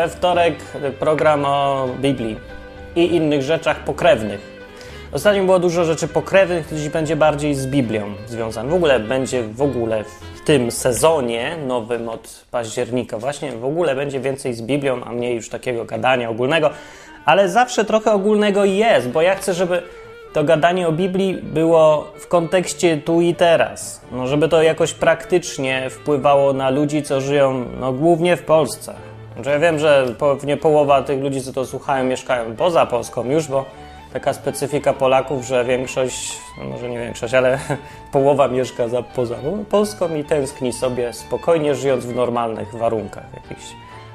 We wtorek program o Biblii i innych rzeczach pokrewnych. Ostatnio było dużo rzeczy pokrewnych, to dziś będzie bardziej z Biblią związane. W ogóle będzie w ogóle w tym sezonie nowym od października właśnie w ogóle będzie więcej z Biblią, a mniej już takiego gadania ogólnego. Ale zawsze trochę ogólnego jest, bo ja chcę, żeby to gadanie o Biblii było w kontekście tu i teraz. No, żeby to jakoś praktycznie wpływało na ludzi, co żyją no, głównie w Polsce. Znaczy, ja wiem, że pewnie połowa tych ludzi, co to słuchają, mieszkają poza Polską już, bo taka specyfika Polaków, że większość, no może nie większość, ale połowa mieszka za, poza Polską i tęskni sobie spokojnie, żyjąc w normalnych warunkach, jakichś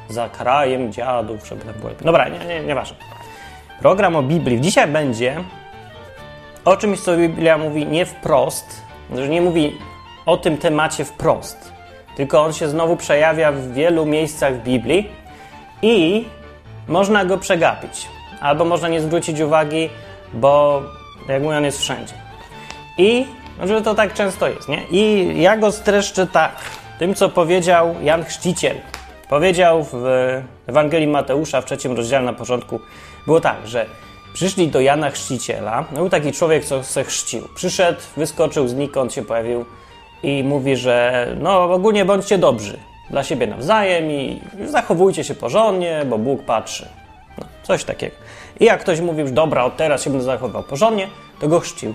za krajem dziadów, żeby tam było. Dobra, nie, nie, nieważne. Program o Biblii dzisiaj będzie o czymś, co Biblia mówi nie wprost, że nie mówi o tym temacie wprost, tylko on się znowu przejawia w wielu miejscach w Biblii i można go przegapić, albo można nie zwrócić uwagi, bo jak mówię, on jest wszędzie. I że to tak często jest, nie? I ja go streszczę tak, tym co powiedział Jan Chrzciciel. Powiedział w Ewangelii Mateusza w trzecim rozdziale na początku, było tak, że Przyszli do Jana Chrzciciela. No, był taki człowiek, co se chrzcił. Przyszedł, wyskoczył znikąd, się pojawił i mówi, że no ogólnie bądźcie dobrzy dla siebie nawzajem i zachowujcie się porządnie, bo Bóg patrzy. No, coś takiego. I jak ktoś mówił, że dobra, od teraz się będę zachowywał porządnie, to go chrzcił.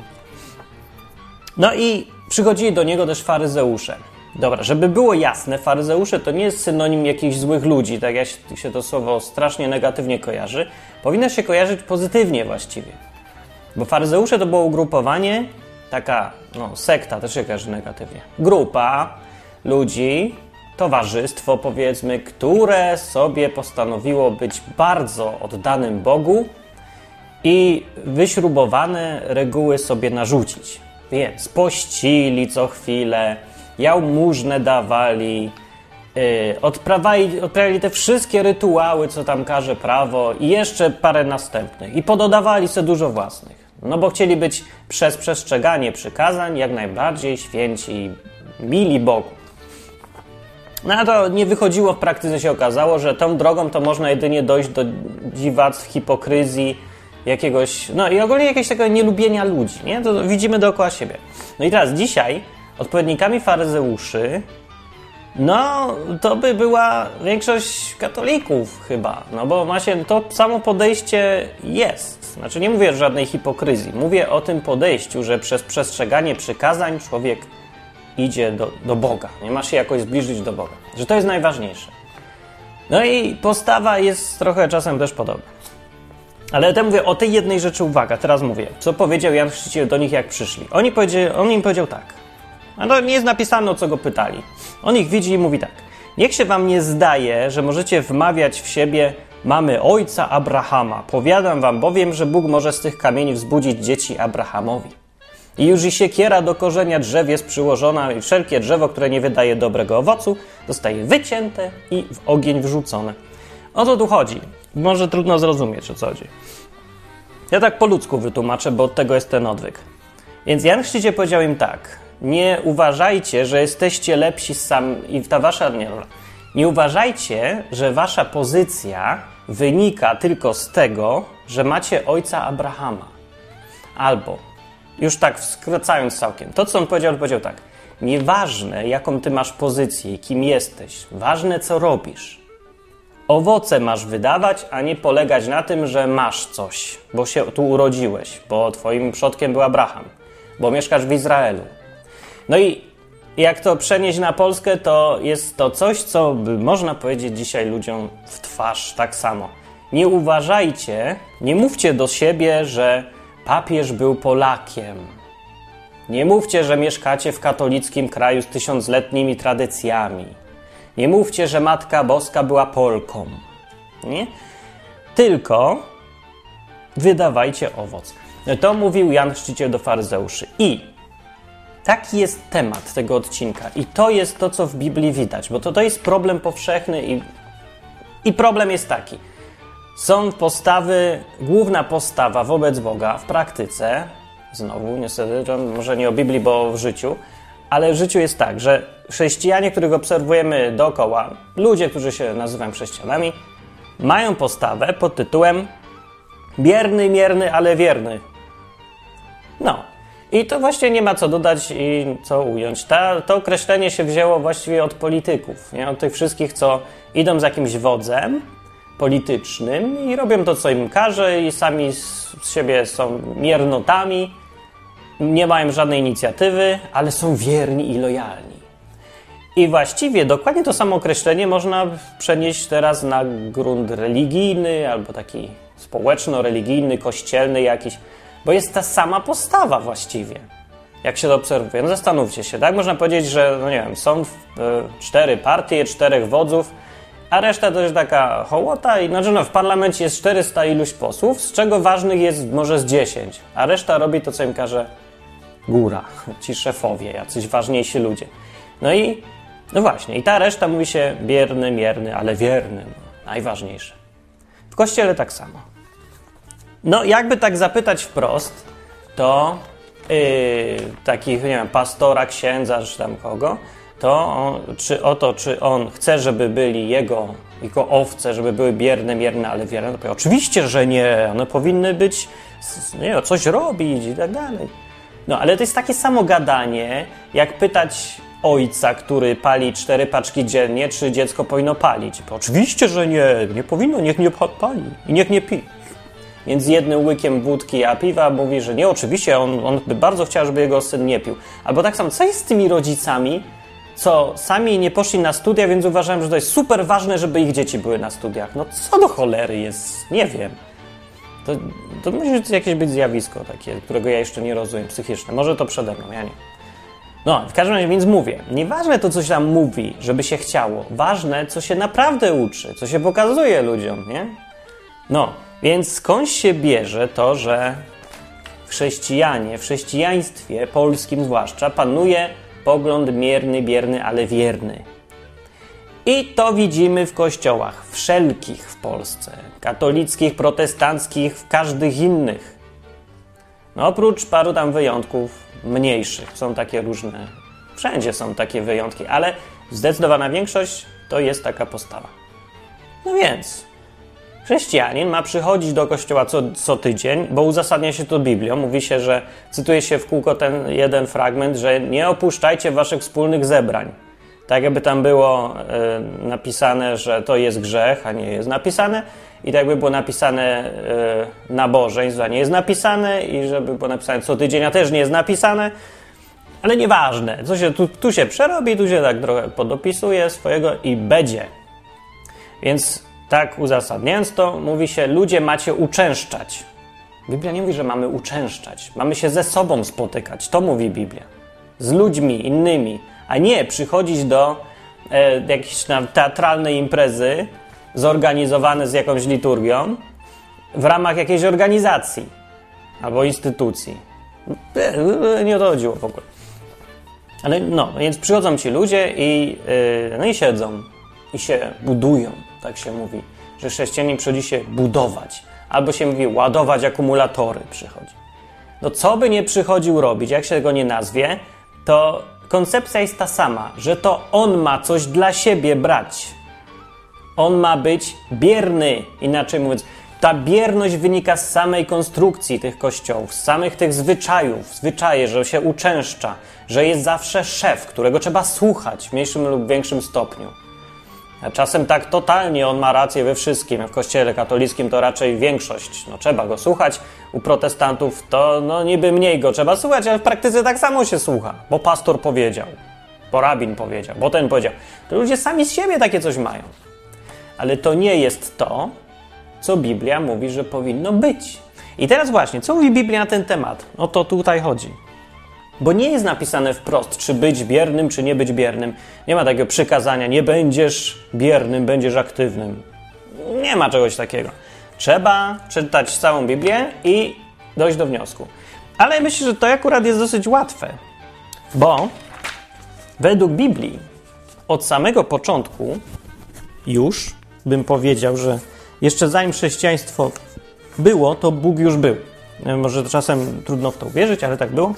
No i przychodzili do niego też faryzeusze. Dobra, żeby było jasne, faryzeusze to nie jest synonim jakichś złych ludzi, tak jak się to słowo strasznie negatywnie kojarzy. Powinno się kojarzyć pozytywnie właściwie. Bo faryzeusze to było ugrupowanie, taka no, sekta też się kojarzy negatywnie. Grupa ludzi, towarzystwo powiedzmy, które sobie postanowiło być bardzo oddanym Bogu i wyśrubowane reguły sobie narzucić. Więc pościli co chwilę, jałmużnę dawali, yy, odprawali, odprawiali te wszystkie rytuały, co tam każe prawo i jeszcze parę następnych. I pododawali sobie dużo własnych. No bo chcieli być przez przestrzeganie przykazań jak najbardziej święci, mili Bogu. No a to nie wychodziło w praktyce, się okazało, że tą drogą to można jedynie dojść do dziwactw, hipokryzji, jakiegoś, no i ogólnie jakiegoś takiego nielubienia ludzi, nie? To widzimy dookoła siebie. No i teraz dzisiaj odpowiednikami faryzeuszy, no to by była większość katolików chyba, no bo właśnie to samo podejście jest. Znaczy nie mówię żadnej hipokryzji, mówię o tym podejściu, że przez przestrzeganie przykazań człowiek idzie do, do Boga, nie ma się jakoś zbliżyć do Boga, że to jest najważniejsze. No i postawa jest trochę czasem też podobna. Ale ja mówię o tej jednej rzeczy uwaga, teraz mówię. Co powiedział Jan Chrzciciel do nich, jak przyszli? Oni on im powiedział tak. A to nie jest napisane, o co go pytali. On ich widzi i mówi tak. Niech się wam nie zdaje, że możecie wmawiać w siebie mamy ojca Abrahama. Powiadam wam bowiem, że Bóg może z tych kamieni wzbudzić dzieci Abrahamowi. I już i siekiera do korzenia drzew jest przyłożona i wszelkie drzewo, które nie wydaje dobrego owocu, zostaje wycięte i w ogień wrzucone. O co tu chodzi? Może trudno zrozumieć, o co chodzi. Ja tak po ludzku wytłumaczę, bo od tego jest ten odwyk. Więc Jan Chrzciciel powiedział im tak. Nie uważajcie, że jesteście lepsi sam i ta wasza... Nie, nie uważajcie, że wasza pozycja wynika tylko z tego, że macie ojca Abrahama. Albo, już tak skracając całkiem, to co on powiedział, on powiedział tak. Nieważne, jaką ty masz pozycję i kim jesteś, ważne, co robisz. Owoce masz wydawać, a nie polegać na tym, że masz coś, bo się tu urodziłeś, bo twoim przodkiem był Abraham, bo mieszkasz w Izraelu. No i jak to przenieść na Polskę, to jest to coś, co można powiedzieć dzisiaj ludziom w twarz tak samo. Nie uważajcie, nie mówcie do siebie, że papież był Polakiem. Nie mówcie, że mieszkacie w katolickim kraju z tysiącletnimi tradycjami. Nie mówcie, że Matka Boska była Polką. Nie? Tylko wydawajcie owoc. To mówił Jan Chrzciciel do faryzeuszy. I taki jest temat tego odcinka. I to jest to, co w Biblii widać, bo to, to jest problem powszechny i, i problem jest taki. Są postawy, główna postawa wobec Boga w praktyce, znowu niestety, może nie o Biblii, bo w życiu, Ale w życiu jest tak, że chrześcijanie, których obserwujemy dookoła, ludzie, którzy się nazywają chrześcijanami, mają postawę pod tytułem bierny, mierny, ale wierny. No. I to właśnie nie ma co dodać i co ująć. Ta, to określenie się wzięło właściwie od polityków, nie? od tych wszystkich, co idą z jakimś wodzem politycznym i robią to, co im każe i sami z siebie są miernotami, nie mają żadnej inicjatywy, ale są wierni i lojalni. I właściwie dokładnie to samo określenie można przenieść teraz na grunt religijny albo taki społeczno-religijny, kościelny jakiś, bo jest ta sama postawa właściwie. Jak się to obserwuje. No zastanówcie się, tak? Można powiedzieć, że, no nie wiem, są y, cztery partie, czterech wodzów, a reszta to jest taka hołota i znaczy no, w parlamencie jest 400 iluś posłów, z czego ważnych jest może z 10, a reszta robi to, co im każe góra, ci szefowie, jacyś ważniejsi ludzie. No i, no właśnie, i ta reszta mówi się bierny, mierny, ale wierny, no, najważniejsze. W kościele tak samo. No, jakby tak zapytać wprost, to yy, takich, nie wiem, pastora, księdza, czy tam kogo, to on, czy o to, czy on chce, żeby byli jego, jego owce, żeby były bierne, mierne, ale wierne, to powie, oczywiście, że nie, one powinny być, nie, coś robić i tak dalej. No, ale to jest takie samo gadanie, jak pytać ojca, który pali cztery paczki dziennie, czy dziecko powinno palić. Bo oczywiście, że nie, nie powinno, niech nie pali i niech nie pi. Więc jednym łykiem wódki a piwa mówi, że nie, oczywiście, on, on by bardzo chciał, żeby jego syn nie pił. Albo tak samo, co jest z tymi rodzicami, co sami nie poszli na studia, więc uważałem, że to jest super ważne, żeby ich dzieci były na studiach. No co do cholery jest, nie wiem. To, to musi być jakieś być zjawisko takie, którego ja jeszcze nie rozumiem, psychiczne. Może to przede mną, ja nie. No, w każdym razie więc mówię, nieważne to, co się tam mówi, żeby się chciało, ważne, co się naprawdę uczy, co się pokazuje ludziom, nie? No, więc skąd się bierze to, że w chrześcijanie, w chrześcijaństwie polskim zwłaszcza, panuje pogląd mierny, bierny, ale wierny. I to widzimy w kościołach wszelkich w Polsce, katolickich, protestanckich, w każdych innych. No oprócz paru tam wyjątków mniejszych, są takie różne, wszędzie są takie wyjątki, ale zdecydowana większość to jest taka postawa. No więc, chrześcijanin ma przychodzić do kościoła co, co tydzień, bo uzasadnia się to Biblią. Mówi się, że cytuje się w kółko ten jeden fragment, że nie opuszczajcie waszych wspólnych zebrań. Tak jakby tam było y, napisane, że to jest grzech, a nie jest napisane. I tak jakby było napisane y, nabożeństwo, a nie jest napisane. I żeby było napisane co tydzień, a też nie jest napisane. Ale nieważne. Co się, tu, tu się przerobi, tu się tak trochę podopisuje swojego i będzie. Więc tak uzasadniając to, mówi się, ludzie macie uczęszczać. Biblia nie mówi, że mamy uczęszczać. Mamy się ze sobą spotykać. To mówi Biblia. Z ludźmi innymi a nie przychodzić do e, jakiejś teatralnej imprezy zorganizowane z jakąś liturgią w ramach jakiejś organizacji albo instytucji. E, nie o to chodziło w ogóle. Ale no, więc przychodzą ci ludzie i, yy, no i siedzą i się budują, tak się mówi, że chrześcijanin przychodzi się budować, albo się mówi ładować akumulatory przychodzi. No co by nie przychodził robić, jak się tego nie nazwie, to koncepcja jest ta sama, że to on ma coś dla siebie brać. On ma być bierny, inaczej mówiąc. Ta bierność wynika z samej konstrukcji tych kościołów, z samych tych zwyczajów, zwyczaje, że się uczęszcza, że jest zawsze szef, którego trzeba słuchać w mniejszym lub większym stopniu. Czasem tak totalnie on ma rację we wszystkim. W kościele katolickim to raczej większość. No, trzeba go słuchać. U protestantów to no, niby mniej go trzeba słuchać, ale w praktyce tak samo się słucha, bo pastor powiedział, bo rabin powiedział, bo ten powiedział. To ludzie sami z siebie takie coś mają. Ale to nie jest to, co Biblia mówi, że powinno być. I teraz właśnie, co mówi Biblia na ten temat? O to tutaj chodzi. Bo nie jest napisane wprost, czy być biernym, czy nie być biernym. Nie ma takiego przykazania, nie będziesz biernym, będziesz aktywnym. Nie ma czegoś takiego. Trzeba czytać całą Biblię i dojść do wniosku. Ale myślę, że to akurat jest dosyć łatwe, bo według Biblii od samego początku już bym powiedział, że jeszcze zanim chrześcijaństwo było, to Bóg już był. Może czasem trudno w to uwierzyć, ale tak było.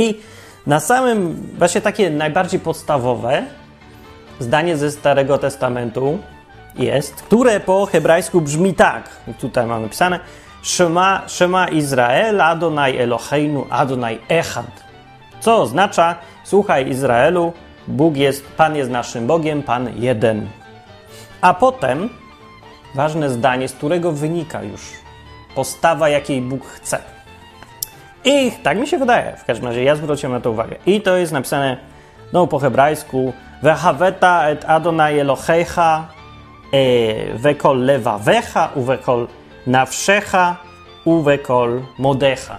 I Na samym, właśnie takie najbardziej podstawowe zdanie ze Starego Testamentu jest, które po hebrajsku brzmi tak. Tutaj mamy pisane Shema, Shema Izrael, Adonai Eloheinu, Adonai Echad. Co oznacza, słuchaj Izraelu, Bóg jest, Pan jest naszym Bogiem, Pan jeden. A potem ważne zdanie, z którego wynika już postawa, jakiej Bóg chce. I tak mi się wydaje, w każdym razie ja zwróciłem na to uwagę. I to jest napisane no, po hebrajsku Vehaveta et Adonai Elohecha e, wekol lewawecha uwekol nawszecha uwekol modecha.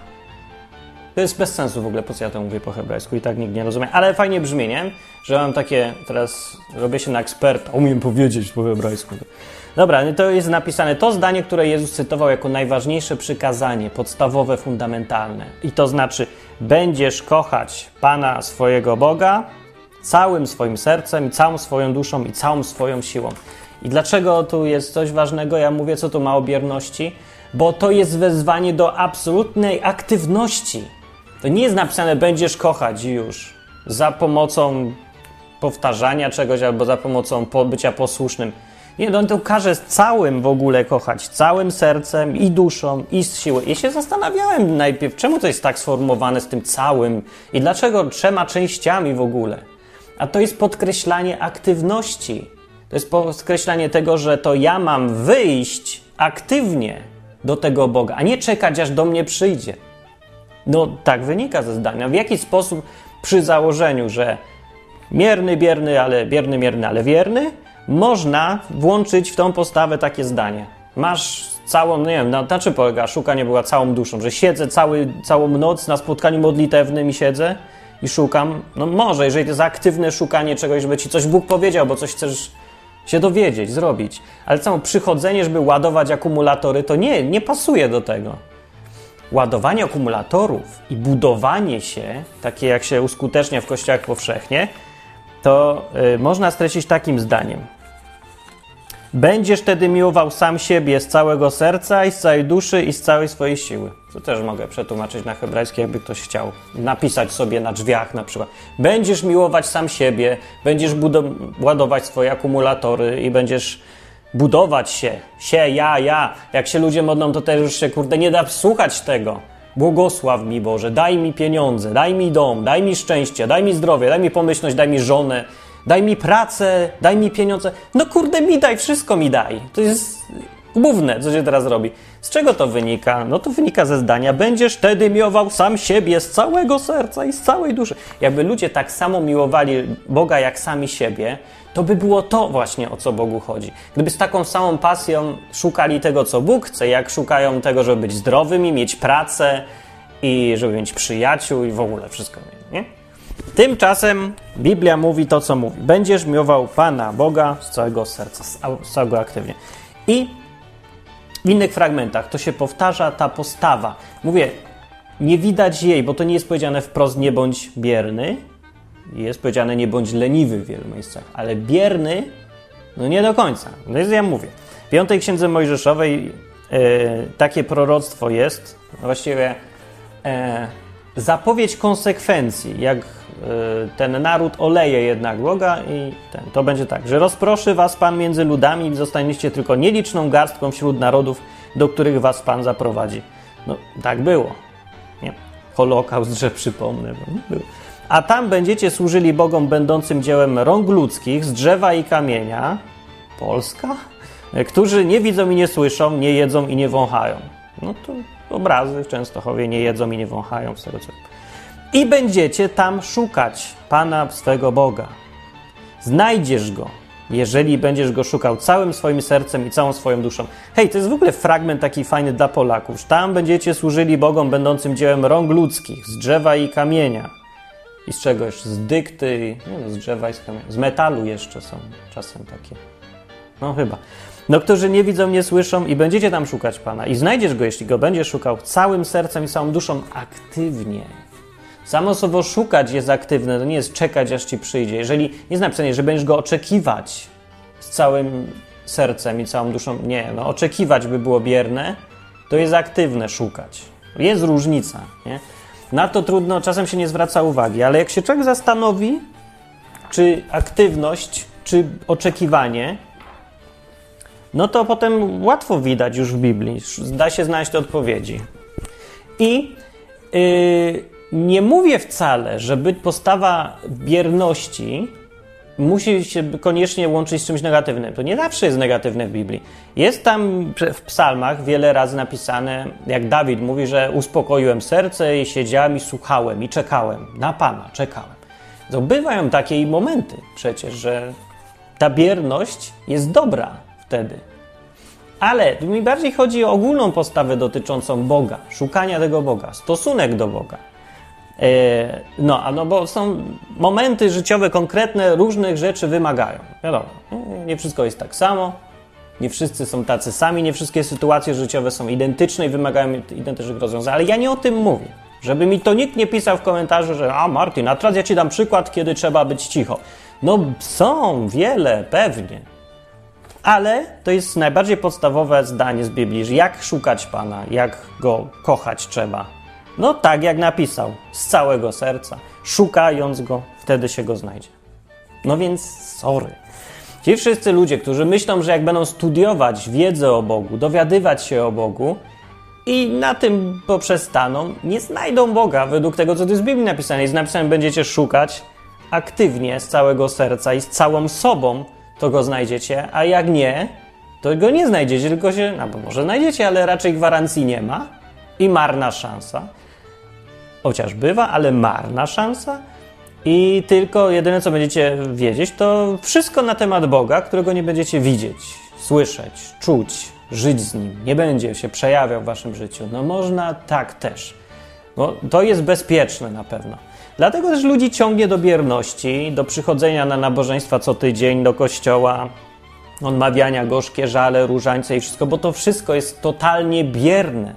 To jest bez sensu w ogóle, po co ja to mówię po hebrajsku i tak nikt nie rozumie. Ale fajnie brzmi, nie? Że mam takie, teraz robię się na eksperta, umiem powiedzieć po hebrajsku. Dobra, no to jest napisane to zdanie, które Jezus cytował jako najważniejsze przykazanie, podstawowe, fundamentalne. I to znaczy, będziesz kochać Pana swojego Boga całym swoim sercem, całą swoją duszą i całą swoją siłą. I dlaczego tu jest coś ważnego? Ja mówię, co tu ma o bierności, bo to jest wezwanie do absolutnej aktywności. To nie jest napisane, będziesz kochać już za pomocą powtarzania czegoś albo za pomocą bycia posłusznym. Nie, no on to każe całym w ogóle kochać, całym sercem i duszą i z siły. I się zastanawiałem najpierw, czemu to jest tak sformułowane z tym całym i dlaczego trzema częściami w ogóle. A to jest podkreślanie aktywności. To jest podkreślanie tego, że to ja mam wyjść aktywnie do tego Boga, a nie czekać, aż do mnie przyjdzie. No tak wynika ze zdania. W jaki sposób przy założeniu, że mierny, bierny, ale bierny, mierny, ale wierny, można włączyć w tą postawę takie zdanie. Masz całą, no nie wiem, na, na czym polega szukanie była całą duszą, że siedzę cały, całą noc na spotkaniu modlitewnym i siedzę i szukam. No może, jeżeli to jest aktywne szukanie czegoś, żeby ci coś Bóg powiedział, bo coś chcesz się dowiedzieć, zrobić. Ale samo przychodzenie, żeby ładować akumulatory, to nie, nie pasuje do tego. Ładowanie akumulatorów i budowanie się, takie jak się uskutecznia w kościołach powszechnie, to y, można streścić takim zdaniem. Będziesz wtedy miłował sam siebie z całego serca i z całej duszy i z całej swojej siły. To też mogę przetłumaczyć na hebrajski, jakby ktoś chciał napisać sobie na drzwiach na przykład. Będziesz miłować sam siebie, będziesz ładować swoje akumulatory i będziesz budować się. Sie, ja, ja. Jak się ludzie modlą, to też już się, kurde, nie da słuchać tego. Błogosław mi Boże, daj mi pieniądze, daj mi dom, daj mi szczęście, daj mi zdrowie, daj mi pomyślność, daj mi żonę, daj mi pracę, daj mi pieniądze. No kurde, mi daj, wszystko mi daj. To jest główne, co się teraz robi. Z czego to wynika? No to wynika ze zdania: będziesz wtedy miłował sam siebie z całego serca i z całej duszy. Jakby ludzie tak samo miłowali Boga jak sami siebie, to by było to właśnie o co Bogu chodzi. Gdyby z taką samą pasją szukali tego, co Bóg chce, jak szukają tego, żeby być zdrowymi, mieć pracę i żeby mieć przyjaciół i w ogóle wszystko, nie? Tymczasem Biblia mówi to, co mówi. Będziesz miłował Pana Boga z całego serca, z całego aktywnie. I w innych fragmentach to się powtarza ta postawa. Mówię, nie widać jej, bo to nie jest powiedziane wprost nie bądź bierny. Jest powiedziane nie bądź leniwy w wielu miejscach, ale bierny, no nie do końca. No jest, ja mówię. W piątej księdze Mojżeszowej yy, takie proroctwo jest, właściwie yy, zapowiedź konsekwencji, jak Y, ten naród oleje jednak Boga i ten, to będzie tak, że rozproszy was Pan między ludami i zostaniecie tylko nieliczną garstką wśród narodów, do których was Pan zaprowadzi. No, tak było. Nie? Holokaust, że przypomnę. Było. A tam będziecie służyli Bogom będącym dziełem rąk ludzkich z drzewa i kamienia. Polska? Którzy nie widzą i nie słyszą, nie jedzą i nie wąchają. No to obrazy w Częstochowie nie jedzą i nie wąchają, z tego co i będziecie tam szukać Pana swego Boga. Znajdziesz go, jeżeli będziesz go szukał całym swoim sercem i całą swoją duszą. Hej, to jest w ogóle fragment taki fajny dla Polaków. Tam będziecie służyli Bogom będącym dziełem rąk ludzkich, z drzewa i kamienia. I z czegoś, z dykty, no, z drzewa i z kamienia. Z metalu jeszcze są czasem takie. No chyba. No, którzy nie widzą, nie słyszą i będziecie tam szukać Pana. I znajdziesz go, jeśli go będziesz szukał całym sercem i całą duszą aktywnie. Samo słowo szukać jest aktywne, to nie jest czekać, aż ci przyjdzie. Jeżeli jest napisane, że będziesz go oczekiwać z całym sercem i całą duszą, nie, no oczekiwać by było bierne, to jest aktywne szukać. Jest różnica, nie? Na to trudno, czasem się nie zwraca uwagi, ale jak się człowiek zastanowi, czy aktywność, czy oczekiwanie, no to potem łatwo widać już w Biblii, da się znaleźć odpowiedzi. I yy, nie mówię wcale, że być postawa bierności musi się koniecznie łączyć z czymś negatywnym. To nie zawsze jest negatywne w Biblii. Jest tam w psalmach wiele razy napisane, jak Dawid mówi, że uspokoiłem serce i siedziałem i słuchałem i czekałem na Pana, czekałem. To bywają takie momenty przecież, że ta bierność jest dobra wtedy. Ale mi bardziej chodzi o ogólną postawę dotyczącą Boga, szukania tego Boga, stosunek do Boga. E, no, no bo są momenty życiowe konkretne, różnych rzeczy wymagają. Wiadomo, nie wszystko jest tak samo, nie wszyscy są tacy sami, nie wszystkie sytuacje życiowe są identyczne i wymagają identycznych rozwiązań, ale ja nie o tym mówię. Żeby mi to nikt nie pisał w komentarzu, że a Martin, a teraz ja ci dam przykład, kiedy trzeba być cicho. No są wiele, pewnie. Ale to jest najbardziej podstawowe zdanie z Biblii, że jak szukać Pana, jak Go kochać trzeba. No tak jak napisał, z całego serca. Szukając Go, wtedy się Go znajdzie. No więc sorry. Ci wszyscy ludzie, którzy myślą, że jak będą studiować wiedzę o Bogu, dowiadywać się o Bogu i na tym poprzestaną, nie znajdą Boga według tego, co tu jest w Biblii napisane. Jest napisane, będziecie szukać aktywnie, z całego serca i z całą sobą, to Go znajdziecie, a jak nie, to Go nie znajdziecie, tylko się, no może znajdziecie, ale raczej gwarancji nie ma i marna szansa. Chociaż bywa, ale marna szansa. I tylko jedyne, co będziecie wiedzieć, to wszystko na temat Boga, którego nie będziecie widzieć, słyszeć, czuć, żyć z Nim. Nie będzie się przejawiał w waszym życiu. No można tak też. Bo to jest bezpieczne na pewno. Dlatego też ludzi ciągnie do bierności, do przychodzenia na nabożeństwa co tydzień, do kościoła, odmawiania gorzkie żale, różańce i wszystko, bo to wszystko jest totalnie bierne.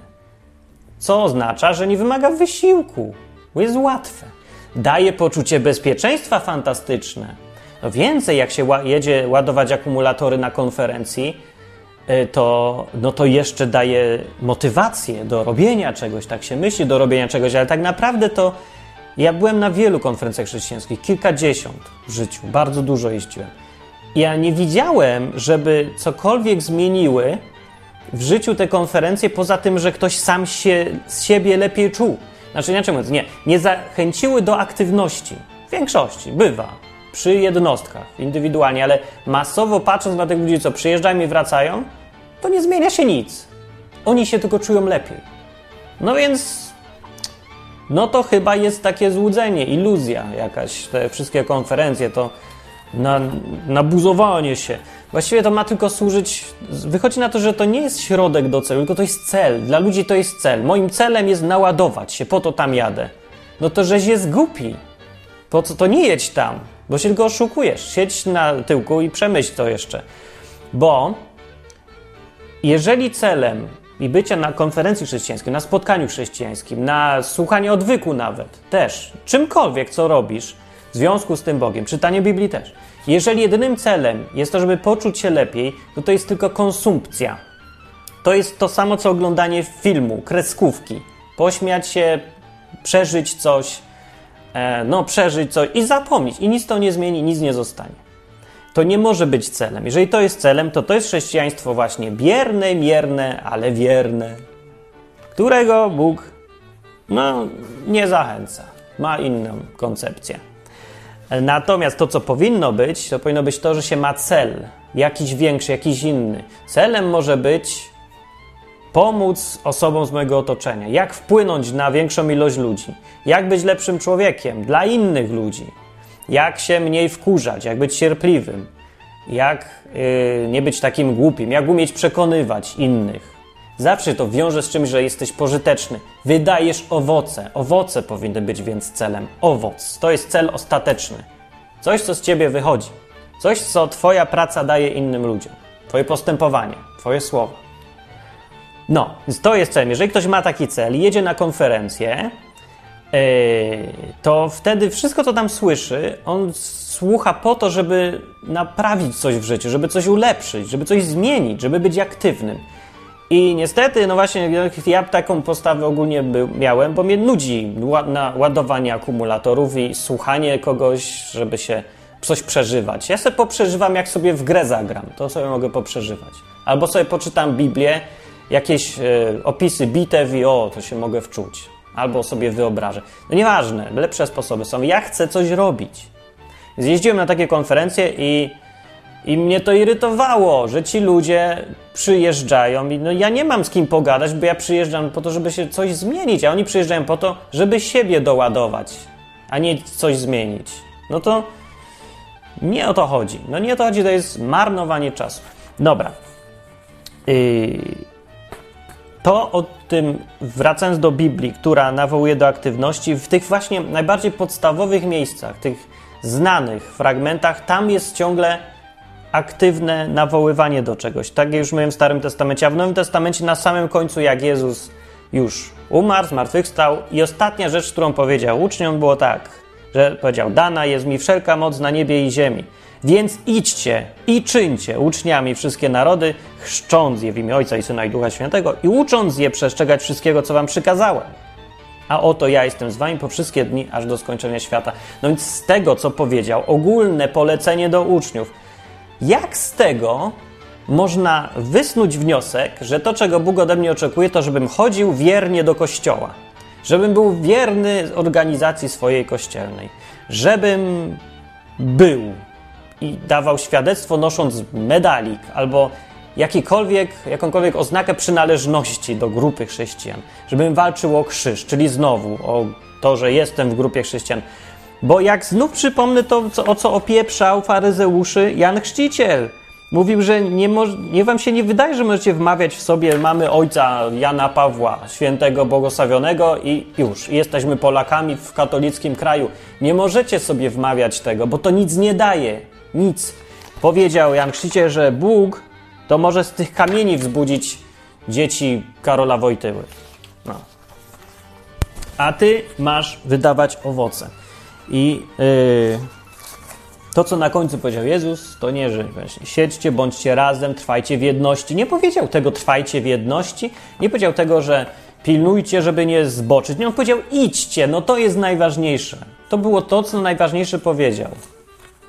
Co oznacza, że nie wymaga wysiłku, bo jest łatwe. Daje poczucie bezpieczeństwa fantastyczne. No więcej, jak się jedzie ładować akumulatory na konferencji, y, to, no to jeszcze daje motywację do robienia czegoś, tak się myśli, do robienia czegoś, ale tak naprawdę to ja byłem na wielu konferencjach chrześcijańskich, kilkadziesiąt w życiu, bardzo dużo jeździłem. Ja nie widziałem, żeby cokolwiek zmieniły w życiu te konferencje, poza tym, że ktoś sam się z siebie lepiej czuł. Znaczy, inaczej mówiąc, nie, nie zachęciły do aktywności. W większości, bywa. Przy jednostkach, indywidualnie, ale masowo patrząc na tych ludzi, co przyjeżdżają i wracają, to nie zmienia się nic. Oni się tylko czują lepiej. No więc, no to chyba jest takie złudzenie, iluzja jakaś. Te wszystkie konferencje to na, nabuzowanie się. Właściwie to ma tylko służyć. Wychodzi na to, że to nie jest środek do celu, tylko to jest cel. Dla ludzi to jest cel. Moim celem jest naładować się, po to tam jadę. No to żeś jest głupi. Po co to nie jedź tam? Bo się tylko oszukujesz. Siedź na tyłku i przemyśl to jeszcze. Bo jeżeli celem i bycia na konferencji chrześcijańskiej, na spotkaniu chrześcijańskim, na słuchanie odwyku nawet, też, czymkolwiek, co robisz w związku z tym Bogiem, czytanie Biblii też, jeżeli jedynym celem jest to, żeby poczuć się lepiej, to to jest tylko konsumpcja. To jest to samo, co oglądanie filmu, kreskówki. Pośmiać się, przeżyć coś, e, no przeżyć coś i zapomnieć. I nic to nie zmieni, nic nie zostanie. To nie może być celem. Jeżeli to jest celem, to to jest chrześcijaństwo właśnie bierne, mierne, ale wierne, którego Bóg no, nie zachęca. Ma inną koncepcję. Natomiast to, co powinno być, to powinno być to, że się ma cel, jakiś większy, jakiś inny. Celem może być pomóc osobom z mojego otoczenia, jak wpłynąć na większą ilość ludzi, jak być lepszym człowiekiem dla innych ludzi, jak się mniej wkurzać, jak być cierpliwym, jak yy, nie być takim głupim, jak umieć przekonywać innych. Zawsze to wiąże z czymś, że jesteś pożyteczny. Wydajesz owoce. Owoce powinny być więc celem. Owoc. To jest cel ostateczny. Coś, co z ciebie wychodzi. Coś, co twoja praca daje innym ludziom. Twoje postępowanie, twoje słowa. No, więc to jest cel. Jeżeli ktoś ma taki cel i jedzie na konferencję, yy, to wtedy wszystko, co tam słyszy, on słucha po to, żeby naprawić coś w życiu, żeby coś ulepszyć, żeby coś zmienić, żeby być aktywnym. I niestety, no właśnie, ja taką postawę ogólnie miałem, bo mnie nudzi ładowanie akumulatorów i słuchanie kogoś, żeby się coś przeżywać. Ja sobie poprzeżywam, jak sobie w grę zagram. To sobie mogę poprzeżywać. Albo sobie poczytam Biblię, jakieś e, opisy bitew i o, to się mogę wczuć. Albo sobie wyobrażę. No nieważne, lepsze sposoby są. Ja chcę coś robić. Zjeździłem na takie konferencje i i mnie to irytowało, że ci ludzie przyjeżdżają i no ja nie mam z kim pogadać, bo ja przyjeżdżam po to, żeby się coś zmienić, a oni przyjeżdżają po to, żeby siebie doładować, a nie coś zmienić. No to nie o to chodzi. No nie o to chodzi, to jest marnowanie czasu. Dobra. Yy, to o tym, wracając do Biblii, która nawołuje do aktywności, w tych właśnie najbardziej podstawowych miejscach, tych znanych fragmentach, tam jest ciągle aktywne nawoływanie do czegoś. Tak już w Starym Testamencie, a w Nowym Testamencie na samym końcu, jak Jezus już umarł, zmartwychwstał i ostatnia rzecz, którą powiedział uczniom było tak, że powiedział, dana jest mi wszelka moc na niebie i ziemi. Więc idźcie i czyńcie uczniami wszystkie narody, chrzcząc je w imię Ojca i Syna i Ducha Świętego i ucząc je przestrzegać wszystkiego, co wam przykazałem. A oto ja jestem z wami po wszystkie dni, aż do skończenia świata. No więc z tego, co powiedział, ogólne polecenie do uczniów – jak z tego można wysnuć wniosek, że to, czego Bóg ode mnie oczekuje, to żebym chodził wiernie do kościoła, żebym był wierny organizacji swojej kościelnej, żebym był i dawał świadectwo nosząc medalik albo jakikolwiek, jakąkolwiek oznakę przynależności do grupy chrześcijan, żebym walczył o krzyż, czyli znowu o to, że jestem w grupie chrześcijan, bo jak znów przypomnę to, o co opieprzał faryzeuszy Jan Chrzciciel. Mówił, że nie, nie wam się nie wydaje, że możecie wmawiać w sobie mamy ojca Jana Pawła, świętego błogosławionego i już, jesteśmy Polakami w katolickim kraju. Nie możecie sobie wmawiać tego, bo to nic nie daje. Nic. Powiedział Jan Chrzciciel, że Bóg to może z tych kamieni wzbudzić dzieci Karola Wojtyły. No. A ty masz wydawać owoce. I yy, to, co na końcu powiedział Jezus, to nie, że właśnie siedźcie, bądźcie razem, trwajcie w jedności. Nie powiedział tego trwajcie w jedności, nie powiedział tego, że pilnujcie, żeby nie zboczyć. Nie, on powiedział idźcie, no to jest najważniejsze. To było to, co najważniejsze powiedział.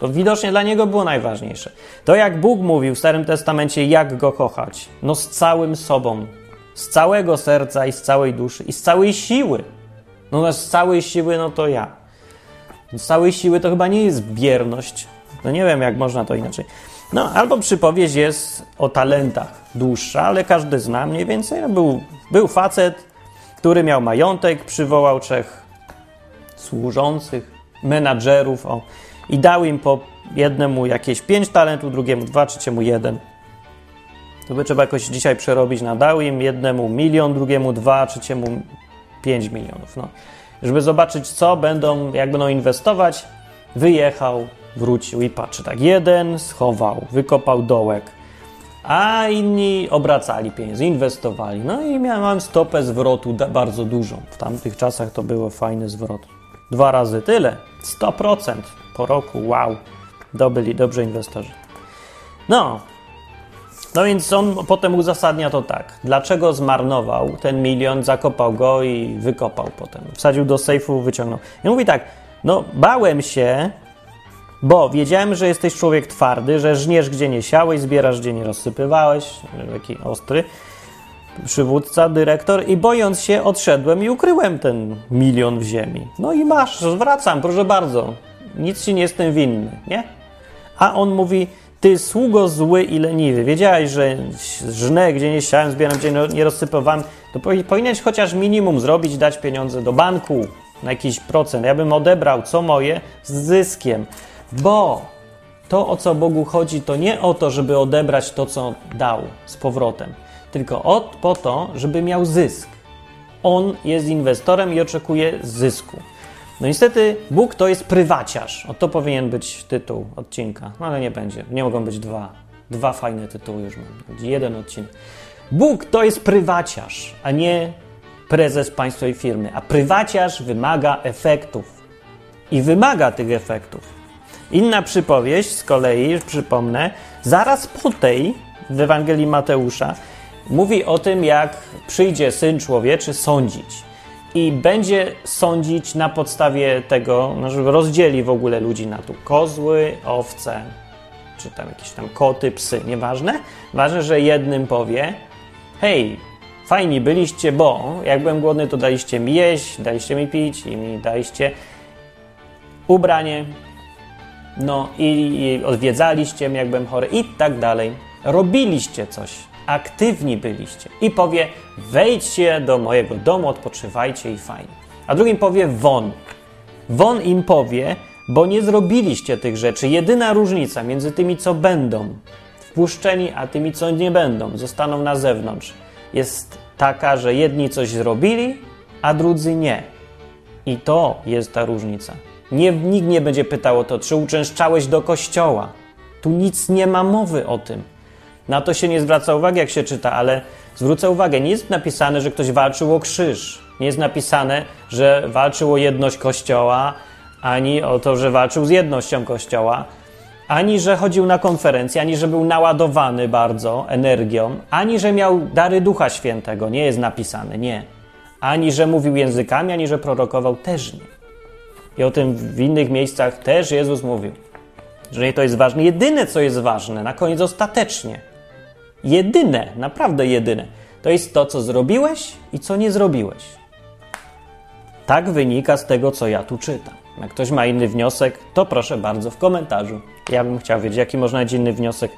To widocznie dla niego było najważniejsze. To jak Bóg mówił w Starym Testamencie, jak go kochać. No z całym sobą, z całego serca i z całej duszy i z całej siły. No z całej siły, no to ja. Z całej siły to chyba nie jest bierność. No nie wiem, jak można to inaczej. No, albo przypowieść jest o talentach dłuższa, ale każdy zna mniej więcej. No, był, był facet, który miał majątek, przywołał trzech służących, menadżerów o, i dał im po jednemu jakieś pięć talentów, drugiemu dwa, trzeciemu jeden. To by trzeba jakoś dzisiaj przerobić na dał im jednemu milion, drugiemu dwa, trzeciemu pięć milionów. No żeby zobaczyć, co będą, jak będą inwestować. Wyjechał, wrócił i patrzy tak. Jeden schował, wykopał dołek, a inni obracali pieniądze, inwestowali. No i miałem stopę zwrotu bardzo dużą. W tamtych czasach to było fajny zwrot. Dwa razy tyle, 100% po roku, wow. Dobili, dobrze inwestorzy. No, no więc on potem uzasadnia to tak. Dlaczego zmarnował ten milion, zakopał go i wykopał potem. Wsadził do sejfu, wyciągnął. I mówi tak, no bałem się, bo wiedziałem, że jesteś człowiek twardy, że żniesz gdzie nie siałeś, zbierasz gdzie nie rozsypywałeś, taki ostry przywódca, dyrektor i bojąc się odszedłem i ukryłem ten milion w ziemi. No i masz, zwracam, proszę bardzo. Nic ci nie jestem winny, nie? A on mówi, ty sługo zły i leniwy, wiedziałeś, że żnę, gdzie nie siałem, zbieram, gdzie nie rozsypowałem, to powinieneś chociaż minimum zrobić, dać pieniądze do banku na jakiś procent. Ja bym odebrał co moje z zyskiem, bo to, o co Bogu chodzi, to nie o to, żeby odebrać to, co dał z powrotem, tylko o, po to, żeby miał zysk. On jest inwestorem i oczekuje zysku. No niestety Bóg to jest prywaciarz. O to powinien być tytuł odcinka. No ale nie będzie. Nie mogą być dwa. Dwa fajne tytuły już mam. Jeden odcinek. Bóg to jest prywaciarz, a nie prezes państwowej firmy. A prywaciarz wymaga efektów. I wymaga tych efektów. Inna przypowieść z kolei, przypomnę, zaraz po tej w Ewangelii Mateusza mówi o tym, jak przyjdzie syn człowieczy sądzić. I będzie sądzić na podstawie tego, no, rozdzieli w ogóle ludzi na tu kozły, owce, czy tam jakieś tam koty, psy, nieważne. Ważne, że jednym powie: Hej, fajni byliście, bo jak byłem głodny, to daliście mi jeść, daliście mi pić i mi daliście ubranie, no i, i odwiedzaliście mnie, jak byłem chory i tak dalej. Robiliście coś, aktywni byliście. I powie, wejdźcie do mojego domu, odpoczywajcie i fajnie. A drugim powie, won. Won im powie, bo nie zrobiliście tych rzeczy. Jedyna różnica między tymi, co będą wpuszczeni, a tymi, co nie będą, zostaną na zewnątrz, jest taka, że jedni coś zrobili, a drudzy nie. I to jest ta różnica. Nie, nikt nie będzie pytał o to, czy uczęszczałeś do kościoła. Tu nic nie ma mowy o tym. Na to się nie zwraca uwagi, jak się czyta, ale zwrócę uwagę, nie jest napisane, że ktoś walczył o krzyż. Nie jest napisane, że walczył o jedność kościoła, ani o to, że walczył z jednością kościoła, ani że chodził na konferencję, ani że był naładowany bardzo energią, ani że miał dary Ducha Świętego. Nie jest napisane, nie. Ani że mówił językami, ani że prorokował, też nie. I o tym w innych miejscach też Jezus mówił, że to jest ważne. Jedyne, co jest ważne, na koniec ostatecznie, jedyne, naprawdę jedyne, to jest to, co zrobiłeś i co nie zrobiłeś. Tak wynika z tego, co ja tu czytam. Jak ktoś ma inny wniosek, to proszę bardzo w komentarzu. Ja bym chciał wiedzieć, jaki można mieć inny wniosek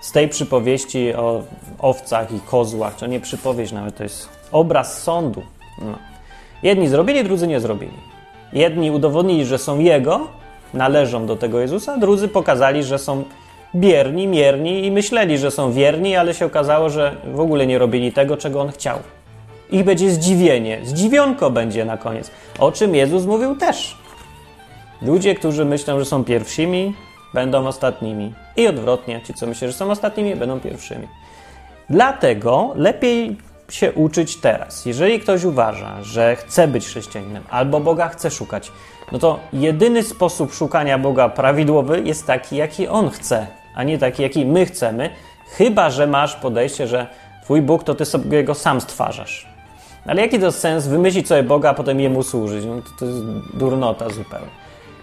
z tej przypowieści o owcach i kozłach. To nie przypowieść nawet, to jest obraz sądu. No. Jedni zrobili, drudzy nie zrobili. Jedni udowodnili, że są Jego, należą do tego Jezusa, drudzy pokazali, że są bierni, mierni i myśleli, że są wierni, ale się okazało, że w ogóle nie robili tego, czego On chciał. I będzie zdziwienie, zdziwionko będzie na koniec, o czym Jezus mówił też. Ludzie, którzy myślą, że są pierwszymi, będą ostatnimi. I odwrotnie, ci, co myślą, że są ostatnimi, będą pierwszymi. Dlatego lepiej się uczyć teraz. Jeżeli ktoś uważa, że chce być chrześcijaninem albo Boga chce szukać, no to jedyny sposób szukania Boga prawidłowy jest taki, jaki On chce, a nie taki, jaki my chcemy, chyba że masz podejście, że Twój Bóg to Ty sobie go sam stwarzasz. Ale jaki to sens wymyślić sobie Boga, a potem Jemu służyć? No to, to jest durnota zupełnie.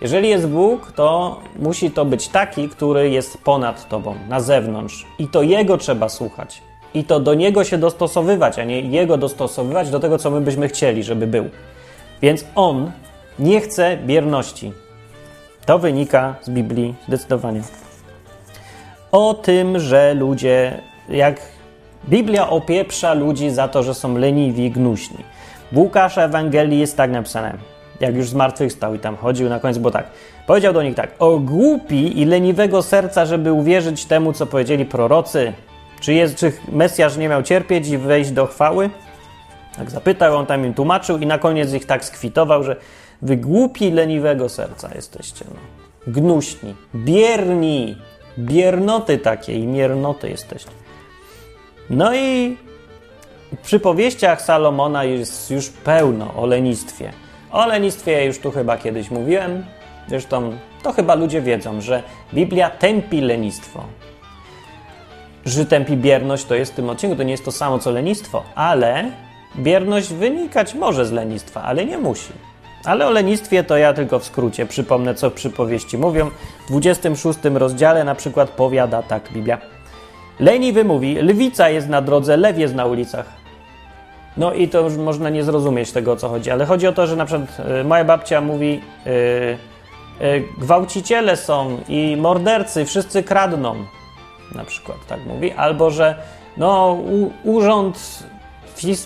Jeżeli jest Bóg, to musi to być taki, który jest ponad Tobą, na zewnątrz. I to Jego trzeba słuchać i to do niego się dostosowywać, a nie jego dostosowywać do tego, co my byśmy chcieli, żeby był. Więc on nie chce bierności. To wynika z Biblii zdecydowanie. O tym, że ludzie, jak Biblia opieprza ludzi za to, że są leniwi, gnuśni. W Łukasza Ewangelii jest tak napisane, jak już zmartwychwstał i tam chodził na końcu, bo tak. Powiedział do nich tak: O głupi i leniwego serca, żeby uwierzyć temu, co powiedzieli prorocy. Czy, jest, czy Mesjasz nie miał cierpieć i wejść do chwały? Tak zapytał, on tam im tłumaczył i na koniec ich tak skwitował, że wy głupi leniwego serca jesteście. No. Gnuśni, bierni, biernoty takie i miernoty jesteście. No i w przypowieściach Salomona jest już pełno o lenistwie. O lenistwie już tu chyba kiedyś mówiłem. Zresztą to chyba ludzie wiedzą, że Biblia tępi lenistwo że tępi bierność to jest w tym odcinku, to nie jest to samo co lenistwo, ale bierność wynikać może z lenistwa, ale nie musi. Ale o lenistwie to ja tylko w skrócie przypomnę, co przypowieści mówią. W 26 rozdziale na przykład powiada tak Biblia. Leniwy mówi, lwica jest na drodze, lew jest na ulicach. No i to już można nie zrozumieć tego, o co chodzi, ale chodzi o to, że na przykład y, moja babcia mówi, y, y, gwałciciele są i mordercy, wszyscy kradną na przykład tak mówi, albo że no, u, urząd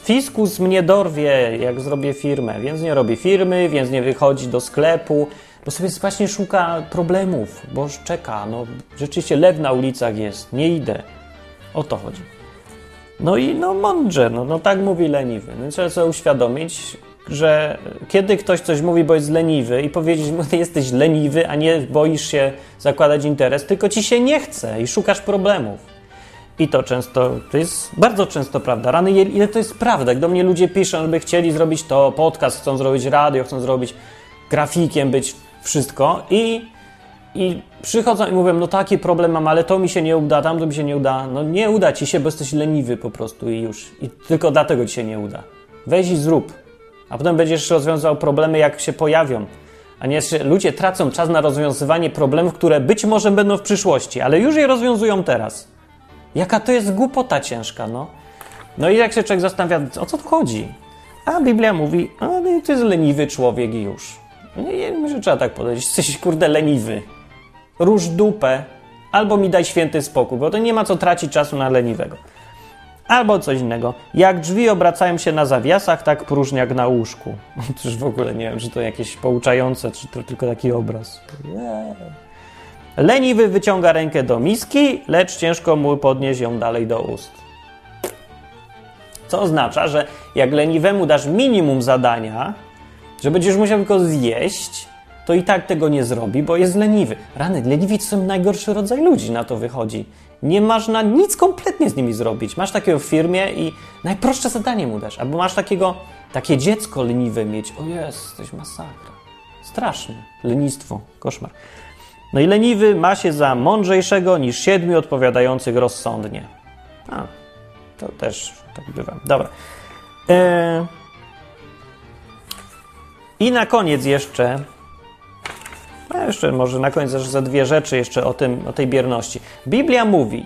fiskus mnie dorwie, jak zrobię firmę, więc nie robi firmy, więc nie wychodzi do sklepu, bo sobie właśnie szuka problemów, bo czeka, no rzeczywiście lew na ulicach jest, nie idę. O to chodzi. No i no mądrze, no, no tak mówi leniwy. No, trzeba sobie uświadomić, że kiedy ktoś coś mówi, bo jest leniwy i powiedzieć mu, ty jesteś leniwy, a nie boisz się zakładać interes, tylko ci się nie chce i szukasz problemów. I to często, to jest bardzo często prawda. Rany, ile to jest prawda? Jak do mnie ludzie piszą, żeby chcieli zrobić to, podcast, chcą zrobić radio, chcą zrobić grafikiem, być wszystko i I przychodzą i mówią, no taki problem mam, ale to mi się nie uda, tamto mi się nie uda. No nie uda ci się, bo jesteś leniwy po prostu i już. I tylko dlatego ci się nie uda. Weź i zrób. A potem będziesz rozwiązał problemy, jak się pojawią. A nie, ludzie tracą czas na rozwiązywanie problemów, które być może będą w przyszłości, ale już je rozwiązują teraz. Jaka to jest głupota ciężka, no. No i jak się człowiek zastanawia, o co tu chodzi? A Biblia mówi, a no to jest leniwy człowiek i już. Nie, że trzeba tak podejść. Jesteś, kurde, leniwy. Róż dupę, albo mi daj święty spokój, bo to nie ma co tracić czasu na leniwego. Albo coś innego. Jak drzwi obracają się na zawiasach, tak próżniak na łóżku. Też w ogóle nie wiem, czy to jakieś pouczające, czy to tylko taki obraz. Yeah. Leniwy wyciąga rękę do miski, lecz ciężko mu podnieść ją dalej do ust. Co oznacza, że jak leniwemu dasz minimum zadania, że będziesz musiał tylko zjeść, to i tak tego nie zrobi, bo jest leniwy. Rany, leniwi to są najgorszy rodzaj ludzi, na to wychodzi. Nie masz na nic kompletnie z nimi zrobić. Masz takiego w firmie i najprostsze zadanie mu dasz. Albo masz takiego, takie dziecko leniwe mieć. O jest, jesteś masakra. Straszne. Lenistwo, koszmar. No i leniwy ma się za mądrzejszego niż siedmiu odpowiadających rozsądnie. A, to też tak bywa. Dobra. E... I na koniec jeszcze a jeszcze może na koniec za dwie rzeczy jeszcze o, tym, o tej bierności. Biblia mówi,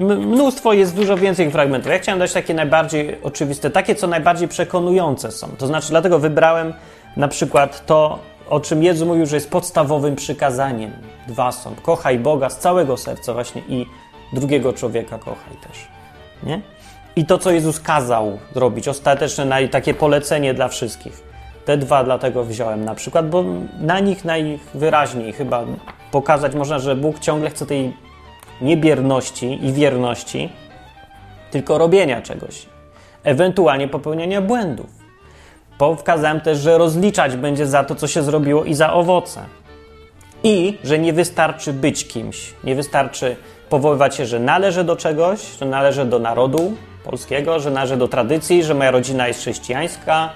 mnóstwo jest dużo więcej fragmentów. Ja chciałem dać takie najbardziej oczywiste, takie co najbardziej przekonujące są. To znaczy, dlatego wybrałem na przykład to, o czym Jezus mówił, że jest podstawowym przykazaniem. Dwa są. Kochaj Boga z całego serca właśnie i drugiego człowieka kochaj też. Nie? I to, co Jezus kazał zrobić, ostateczne takie polecenie dla wszystkich. Te dwa dlatego wziąłem na przykład, bo na nich najwyraźniej chyba pokazać można, że Bóg ciągle chce tej niebierności i wierności, tylko robienia czegoś, ewentualnie popełniania błędów. Pokazałem też, że rozliczać będzie za to, co się zrobiło i za owoce. I że nie wystarczy być kimś, nie wystarczy powoływać się, że należę do czegoś, że należę do narodu polskiego, że należę do tradycji, że moja rodzina jest chrześcijańska,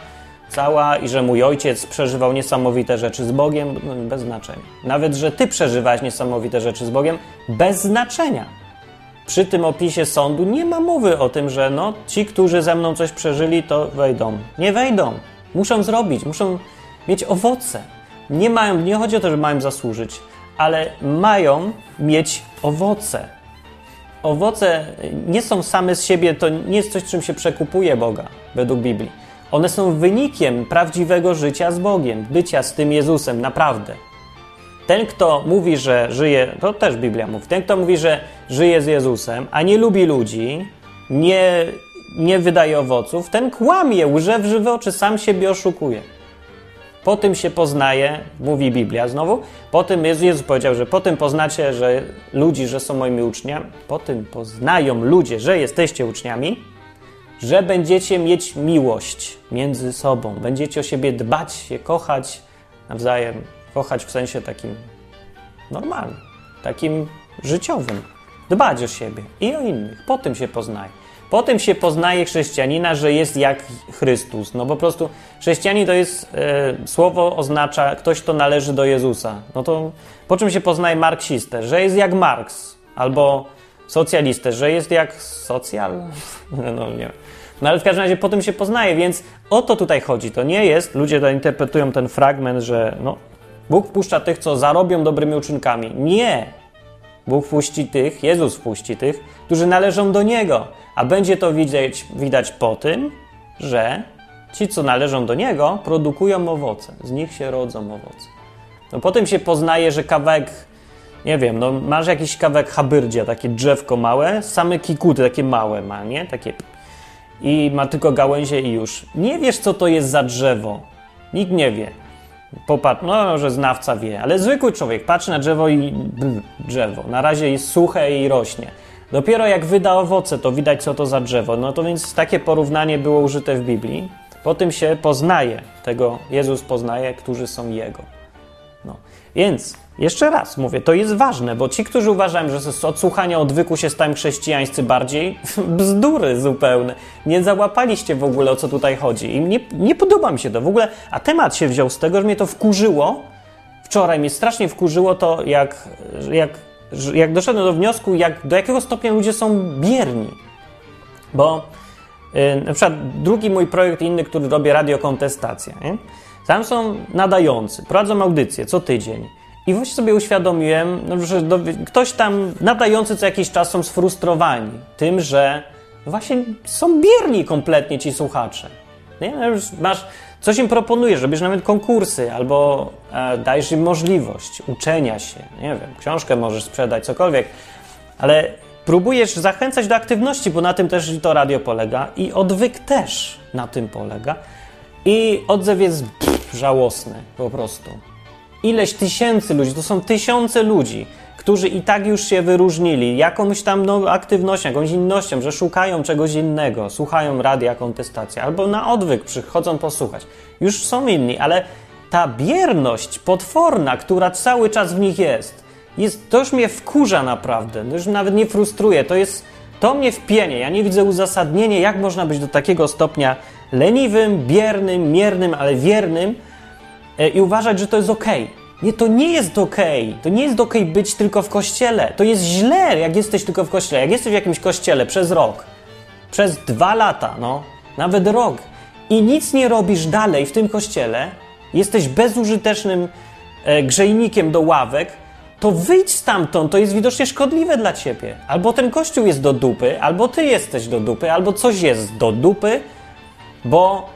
cała i że mój ojciec przeżywał niesamowite rzeczy z Bogiem, no, bez znaczenia. Nawet, że ty przeżywałeś niesamowite rzeczy z Bogiem, bez znaczenia. Przy tym opisie sądu nie ma mowy o tym, że no, ci, którzy ze mną coś przeżyli, to wejdą. Nie wejdą. Muszą zrobić, muszą mieć owoce. Nie mają, nie chodzi o to, że mają zasłużyć, ale mają mieć owoce. Owoce nie są same z siebie, to nie jest coś, czym się przekupuje Boga, według Biblii. One są wynikiem prawdziwego życia z Bogiem, bycia z tym Jezusem, naprawdę. Ten, kto mówi, że żyje, to też Biblia mówi, ten, kto mówi, że żyje z Jezusem, a nie lubi ludzi, nie, nie wydaje owoców, ten kłamie, łże w żywe oczy, sam siebie oszukuje. Po tym się poznaje, mówi Biblia znowu, po tym Jezus, Jezus powiedział, że po tym poznacie, że ludzi, że są moimi uczniami, po tym poznają ludzie, że jesteście uczniami, że będziecie mieć miłość między sobą, będziecie o siebie dbać, się kochać nawzajem, kochać w sensie takim normalnym, takim życiowym, dbać o siebie i o innych. Po tym się poznaje. Po tym się poznaje chrześcijanina, że jest jak Chrystus. No po prostu chrześcijanin to jest, e, słowo oznacza ktoś, kto należy do Jezusa. No to po czym się poznaje marksistę? Że jest jak Marks albo socjalistę, że jest jak socjal? No nie wiem. No ale w każdym razie po tym się poznaje, więc o to tutaj chodzi. To nie jest, ludzie to interpretują ten fragment, że no, Bóg wpuszcza tych, co zarobią dobrymi uczynkami. Nie! Bóg wpuści tych, Jezus wpuści tych, którzy należą do Niego. A będzie to widać, widać po tym, że ci, co należą do Niego, produkują owoce. Z nich się rodzą owoce. No potem się poznaje, że kawałek, nie wiem, no masz jakiś kawałek habyrdzia, takie drzewko małe, same kikuty takie małe ma, nie? Takie i ma tylko gałęzie i już. Nie wiesz, co to jest za drzewo. Nikt nie wie. Popatrz, no, że znawca wie, ale zwykły człowiek patrzy na drzewo i drzewo. Na razie jest suche i rośnie. Dopiero jak wyda owoce, to widać, co to za drzewo. No to więc takie porównanie było użyte w Biblii. Po tym się poznaje tego, Jezus poznaje, którzy są Jego. No. Więc jeszcze raz mówię, to jest ważne, bo ci, którzy uważają, że z odsłuchania odwyku się stałem chrześcijańscy bardziej, bzdury zupełne. Nie załapaliście w ogóle o co tutaj chodzi. I nie, nie podoba mi się to w ogóle. A temat się wziął z tego, że mnie to wkurzyło wczoraj mnie strasznie wkurzyło to, jak, jak, jak doszedłem do wniosku, jak, do jakiego stopnia ludzie są bierni. Bo yy, na przykład drugi mój projekt inny, który robię, radiokontestacja. Nie? Tam są nadający, prowadzą audycję co tydzień. I właśnie sobie uświadomiłem, no, że do, ktoś tam nadający co jakiś czas są sfrustrowani tym, że właśnie są bierni kompletnie ci słuchacze. Nie? No masz, coś im proponujesz, robisz nawet konkursy, albo e, dajesz im możliwość uczenia się, nie wiem, książkę możesz sprzedać, cokolwiek, ale próbujesz zachęcać do aktywności, bo na tym też to radio polega i odwyk też na tym polega. I odzew jest pff, żałosny po prostu. Ileś tysięcy ludzi, to są tysiące ludzi, którzy i tak już się wyróżnili jakąś tam no, aktywnością, jakąś innością, że szukają czegoś innego, słuchają radia kontestacja, albo na odwyk przychodzą posłuchać. Już są inni, ale ta bierność potworna, która cały czas w nich jest, jest to już mnie wkurza naprawdę, to już nawet nie frustruje, to jest, to mnie wpienie, ja nie widzę uzasadnienia, jak można być do takiego stopnia leniwym, biernym, miernym, ale wiernym i uważać, że to jest. Okay. Nie, to nie jest. Okay. To nie jest okay być tylko w kościele. To jest źle, jak jesteś tylko w kościele. Jak jesteś w jakimś kościele przez rok, przez dwa lata, no, nawet rok i nic nie robisz dalej w tym kościele, jesteś bezużytecznym e, grzejnikiem do ławek, to wyjdź stamtąd, to jest widocznie szkodliwe dla ciebie. Albo ten kościół jest do dupy, albo ty jesteś do dupy, albo coś jest do dupy, bo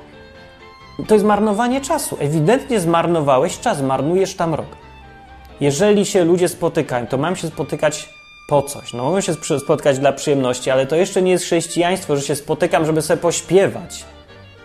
to jest marnowanie czasu. Ewidentnie zmarnowałeś czas, marnujesz tam rok. Jeżeli się ludzie spotykają, to mam się spotykać po coś. No mogą się spotkać dla przyjemności, ale to jeszcze nie jest chrześcijaństwo, że się spotykam, żeby sobie pośpiewać.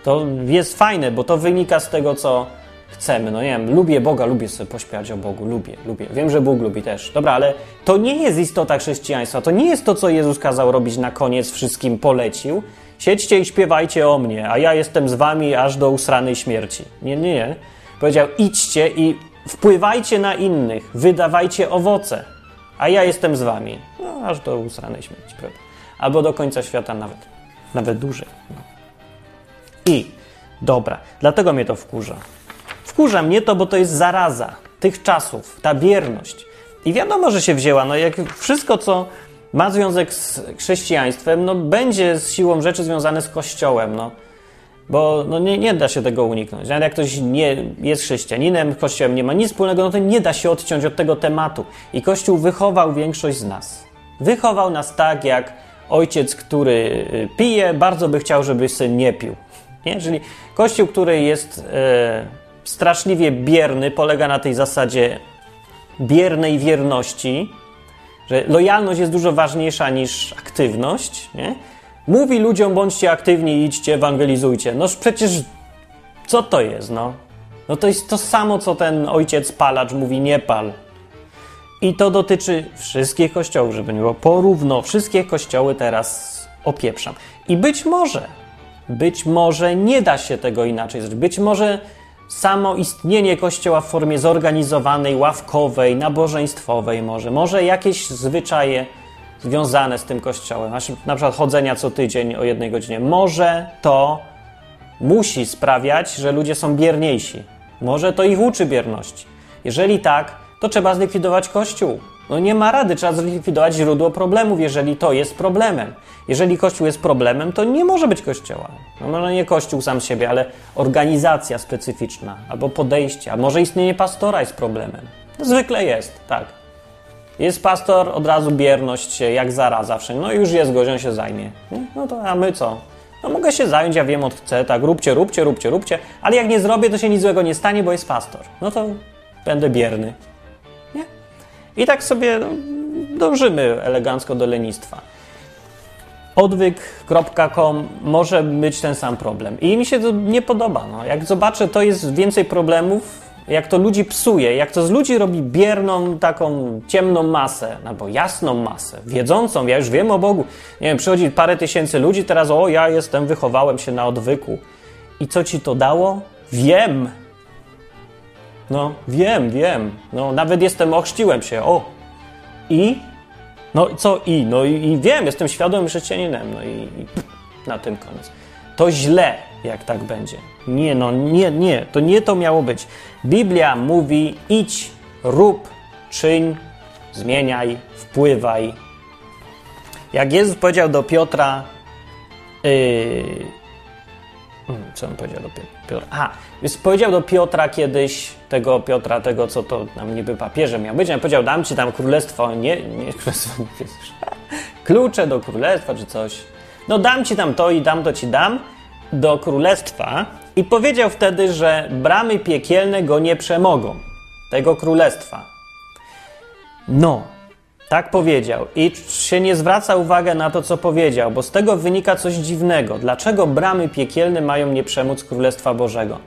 To jest fajne, bo to wynika z tego, co chcemy. No nie wiem, lubię Boga, lubię sobie pośpiewać o Bogu, lubię, lubię. Wiem, że Bóg lubi też. Dobra, ale to nie jest istota chrześcijaństwa. To nie jest to, co Jezus kazał robić na koniec, wszystkim polecił. Siedźcie i śpiewajcie o mnie, a ja jestem z wami aż do usranej śmierci. Nie, nie, nie. Powiedział, idźcie i wpływajcie na innych, wydawajcie owoce, a ja jestem z wami. No, aż do usranej śmierci, prawda? Albo do końca świata nawet. Nawet dłużej. No. I, dobra, dlatego mnie to wkurza. Wkurza mnie to, bo to jest zaraza tych czasów, ta bierność. I wiadomo, że się wzięła, no jak wszystko, co ma związek z chrześcijaństwem, no będzie z siłą rzeczy związane z Kościołem, no. Bo no nie, nie da się tego uniknąć. Nawet jak ktoś nie jest chrześcijaninem, Kościołem nie ma nic wspólnego, no to nie da się odciąć od tego tematu. I Kościół wychował większość z nas. Wychował nas tak, jak ojciec, który y, pije, bardzo by chciał, żeby syn nie pił. Nie? Czyli Kościół, który jest e, straszliwie bierny, polega na tej zasadzie biernej wierności, że lojalność jest dużo ważniejsza niż aktywność, nie? Mówi ludziom, bądźcie aktywni, idźcie, ewangelizujcie. Noż przecież co to jest, no? No to jest to samo, co ten ojciec palacz mówi, nie pal. I to dotyczy wszystkich kościołów, żeby nie było porówno. Wszystkie kościoły teraz opieprzam. I być może, być może nie da się tego inaczej zrobić. Być może samo istnienie kościoła w formie zorganizowanej, ławkowej, nabożeństwowej może, może jakieś zwyczaje związane z tym kościołem, na przykład chodzenia co tydzień o jednej godzinie, może to musi sprawiać, że ludzie są bierniejsi. Może to ich uczy bierności. Jeżeli tak, to trzeba zlikwidować kościół. No nie ma rady, trzeba zlikwidować źródło problemów, jeżeli to jest problemem. Jeżeli Kościół jest problemem, to nie może być Kościoła. No może nie Kościół sam siebie, ale organizacja specyficzna albo podejście, a może istnienie pastora jest problemem. To zwykle jest, tak. Jest pastor, od razu bierność jak zaraza wszędzie. No już jest gość, on się zajmie. No to a my co? No mogę się zająć, ja wiem, od chcę, tak, róbcie, róbcie, róbcie, róbcie, ale jak nie zrobię, to się nic złego nie stanie, bo jest pastor. No to będę bierny. I tak sobie no, dążymy elegancko do lenistwa odwyk.com może być ten sam problem. I mi się to nie podoba. No. Jak zobaczę, to jest więcej problemów, jak to ludzi psuje, jak to z ludzi robi bierną, taką ciemną masę, albo jasną masę, wiedzącą, ja już wiem o Bogu. Nie wiem, przychodzi parę tysięcy ludzi, teraz o, ja jestem, wychowałem się na odwyku. I co ci to dało? Wiem. No, wiem, wiem. No, nawet jestem, ochrzciłem się, o. I no co i? No i, i wiem, jestem świadomym chrześcijaninem. No i, i na tym koniec. To źle, jak tak będzie. Nie, no nie, nie, to nie to miało być. Biblia mówi idź rób, czyń, zmieniaj, wpływaj. Jak Jezus powiedział do Piotra, yy, co on powiedział do Piotra? A, więc powiedział do Piotra kiedyś, tego Piotra, tego co to nam niby papieżem miał być, on powiedział, dam ci tam królestwo, nie, nie, królestwo, nie klucze do królestwa czy coś. No dam ci tam to i dam to ci dam do królestwa i powiedział wtedy, że bramy piekielne go nie przemogą, tego królestwa. No, tak powiedział. I się nie zwraca uwagę na to, co powiedział, bo z tego wynika coś dziwnego. Dlaczego bramy piekielne mają nie przemóc Królestwa Bożego?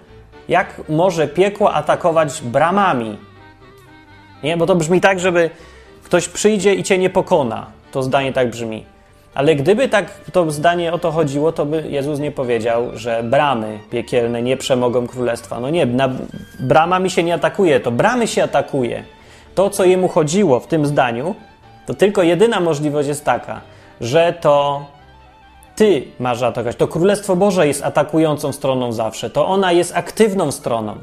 Jak może piekło atakować bramami? Nie, bo to brzmi tak, żeby ktoś przyjdzie i cię nie pokona. To zdanie tak brzmi. Ale gdyby tak to zdanie o to chodziło, to by Jezus nie powiedział, że bramy piekielne nie przemogą królestwa. No nie, na, bramami się nie atakuje, to bramy się atakuje. To, co jemu chodziło w tym zdaniu, to tylko jedyna możliwość jest taka, że to ty masz atakować. To Królestwo Boże jest atakującą stroną zawsze. To ona jest aktywną stroną.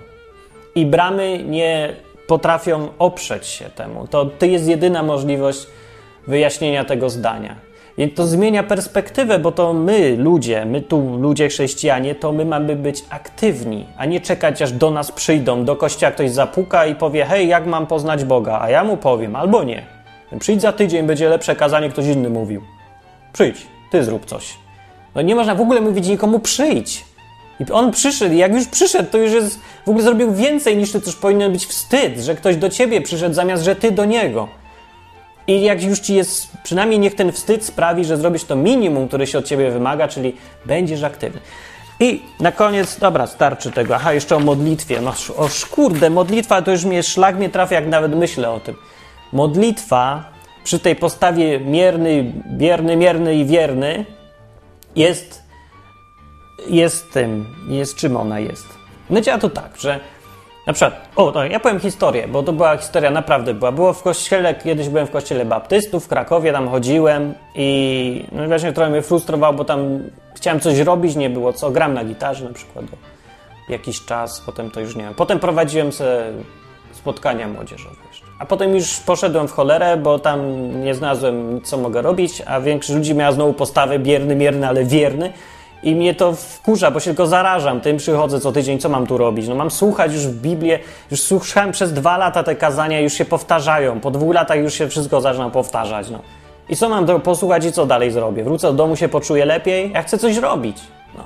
I bramy nie potrafią oprzeć się temu. To ty jest jedyna możliwość wyjaśnienia tego zdania. I to zmienia perspektywę, bo to my, ludzie, my tu, ludzie chrześcijanie, to my mamy być aktywni, a nie czekać, aż do nas przyjdą. Do kościoła ktoś zapuka i powie: Hej, jak mam poznać Boga? A ja mu powiem, albo nie. Przyjdź za tydzień, będzie lepsze kazanie, ktoś inny mówił. Przyjdź, ty zrób coś. No nie można w ogóle mówić nikomu przyjdź. I on przyszedł, i jak już przyszedł, to już jest, w ogóle zrobił więcej niż ty, już powinien być wstyd, że ktoś do ciebie przyszedł zamiast, że ty do niego. I jak już ci jest, przynajmniej niech ten wstyd sprawi, że zrobisz to minimum, które się od ciebie wymaga, czyli będziesz aktywny. I na koniec, dobra, starczy tego. Aha, jeszcze o modlitwie. No, o modlitwa to już mnie, szlak mnie trafia, jak nawet myślę o tym. Modlitwa przy tej postawie mierny, bierny, mierny i wierny jest, jest tym, jest czym ona jest. No działa to tak, że na przykład, o, to ja powiem historię, bo to była historia, naprawdę była. Było w kościele, kiedyś byłem w kościele baptystów w Krakowie, tam chodziłem i no właśnie trochę mnie frustrowało, bo tam chciałem coś robić, nie było co. Gram na gitarze na przykład jakiś czas, potem to już nie wiem. Potem prowadziłem sobie spotkania młodzieżowe jeszcze. A potem już poszedłem w cholerę, bo tam nie znalazłem, co mogę robić, a większość ludzi miała znowu postawę bierny, mierny, ale wierny. I mnie to wkurza, bo się tylko zarażam. Tym przychodzę co tydzień, co mam tu robić? No mam słuchać już w Biblię, już słuchałem przez dwa lata te kazania, już się powtarzają. Po dwóch latach już się wszystko zaczyna powtarzać. No. I co mam to posłuchać i co dalej zrobię? Wrócę do domu, się poczuję lepiej? Ja chcę coś robić. No.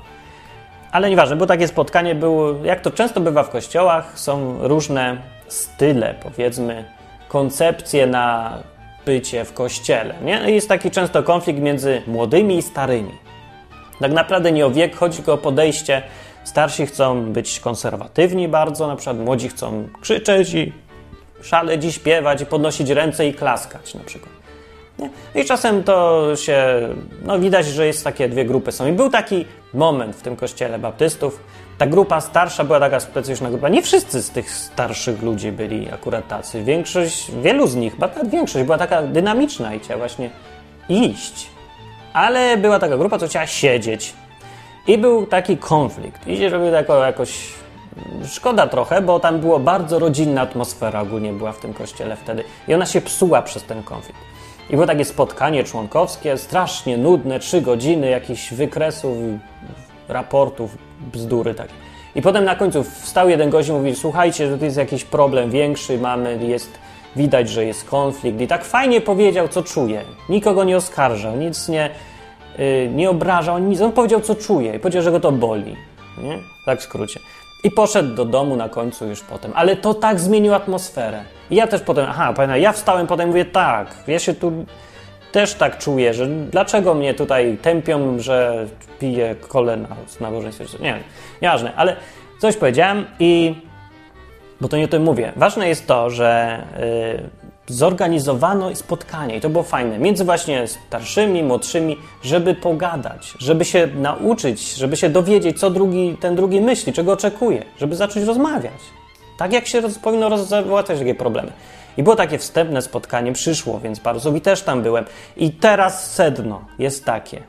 Ale nieważne, bo takie spotkanie było, jak to często bywa w kościołach, są różne style, powiedzmy, koncepcje na bycie w kościele. Nie? Jest taki często konflikt między młodymi i starymi. Tak naprawdę nie o wiek, chodzi tylko o podejście. Starsi chcą być konserwatywni bardzo, na przykład młodzi chcą krzyczeć i szaleć i śpiewać i podnosić ręce i klaskać na przykład. Nie? I czasem to się, no widać, że jest takie dwie grupy są. I był taki moment w tym kościele baptystów, ta grupa starsza była taka specyficzna grupa. Nie wszyscy z tych starszych ludzi byli akurat tacy. Większość, wielu z nich, nawet większość była taka dynamiczna i chciała właśnie iść. Ale była taka grupa, co chciała siedzieć. I był taki konflikt. I się robił tako jakoś szkoda trochę, bo tam była bardzo rodzinna atmosfera ogólnie była w tym kościele wtedy. I ona się psuła przez ten konflikt. I było takie spotkanie członkowskie, strasznie nudne, trzy godziny jakichś wykresów, raportów, bzdury takie. I potem na końcu wstał jeden gość i mówi, słuchajcie, że to jest jakiś problem większy, mamy, jest, widać, że jest konflikt. I tak fajnie powiedział, co czuje. Nikogo nie oskarżał, nic nie, yy, nie obrażał, nic. On powiedział, co czuje i powiedział, że go to boli. Nie? Tak w skrócie. I poszedł do domu na końcu już potem. Ale to tak zmieniło atmosferę. I ja też potem, aha, pamiętam, ja wstałem potem mówię, tak, ja się tu też tak czuję, że dlaczego mnie tutaj tępią, że piję kole na, nabożeństwie. Nie wiem, nieważne, ale coś powiedziałem i... Bo to nie o tym mówię. Ważne jest to, że yy, zorganizowano spotkanie i to było fajne. Między właśnie starszymi, młodszymi, żeby pogadać, żeby się nauczyć, żeby się dowiedzieć, co drugi, ten drugi myśli, czego oczekuje, żeby zacząć rozmawiać. Tak jak się roz, powinno rozwiązać takie problemy. I było takie wstępne spotkanie, przyszło, więc bardzo i też tam byłem. I teraz sedno jest takie.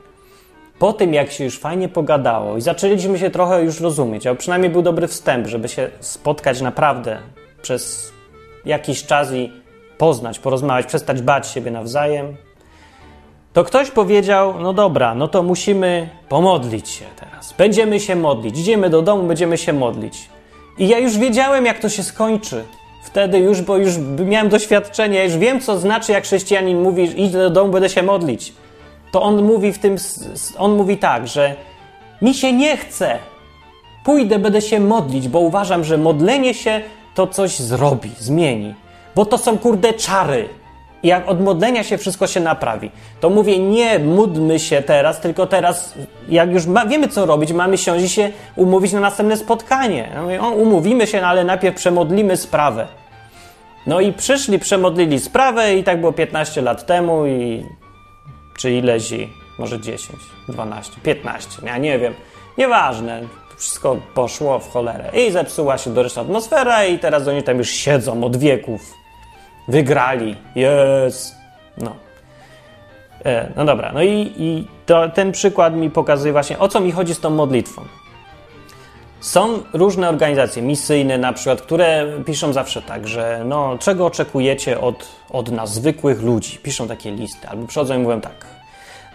Po tym, jak się już fajnie pogadało i zaczęliśmy się trochę już rozumieć, a przynajmniej był dobry wstęp, żeby się spotkać naprawdę przez jakiś czas i poznać, porozmawiać, przestać bać siebie nawzajem, to ktoś powiedział: No dobra, no to musimy pomodlić się teraz. Będziemy się modlić. Idziemy do domu, będziemy się modlić. I ja już wiedziałem, jak to się skończy. Wtedy już, bo już miałem doświadczenie, już wiem, co znaczy, jak chrześcijanin mówi: Idź do domu, będę się modlić. To on mówi w tym, on mówi tak, że mi się nie chce. Pójdę, będę się modlić, bo uważam, że modlenie się to coś zrobi, zmieni. Bo to są kurde czary. Jak od modlenia się wszystko się naprawi, to mówię, nie módlmy się teraz, tylko teraz, jak już ma, wiemy co robić, mamy siąść i się umówić na następne spotkanie. Ja mówię, o, umówimy się, no, ale najpierw przemodlimy sprawę. No i przyszli, przemodlili sprawę i tak było 15 lat temu i czy ileś i może 10, 12, 15, ja nie wiem. Nieważne, wszystko poszło w cholerę. I zepsuła się doryczna atmosfera i teraz oni tam już siedzą od wieków Wygrali. Jest. No. E, no dobra, no i, i to, ten przykład mi pokazuje właśnie, o co mi chodzi z tą modlitwą. Są różne organizacje misyjne, na przykład, które piszą zawsze tak, że no, czego oczekujecie od, od nas, zwykłych ludzi? Piszą takie listy, albo przychodzą i mówią tak.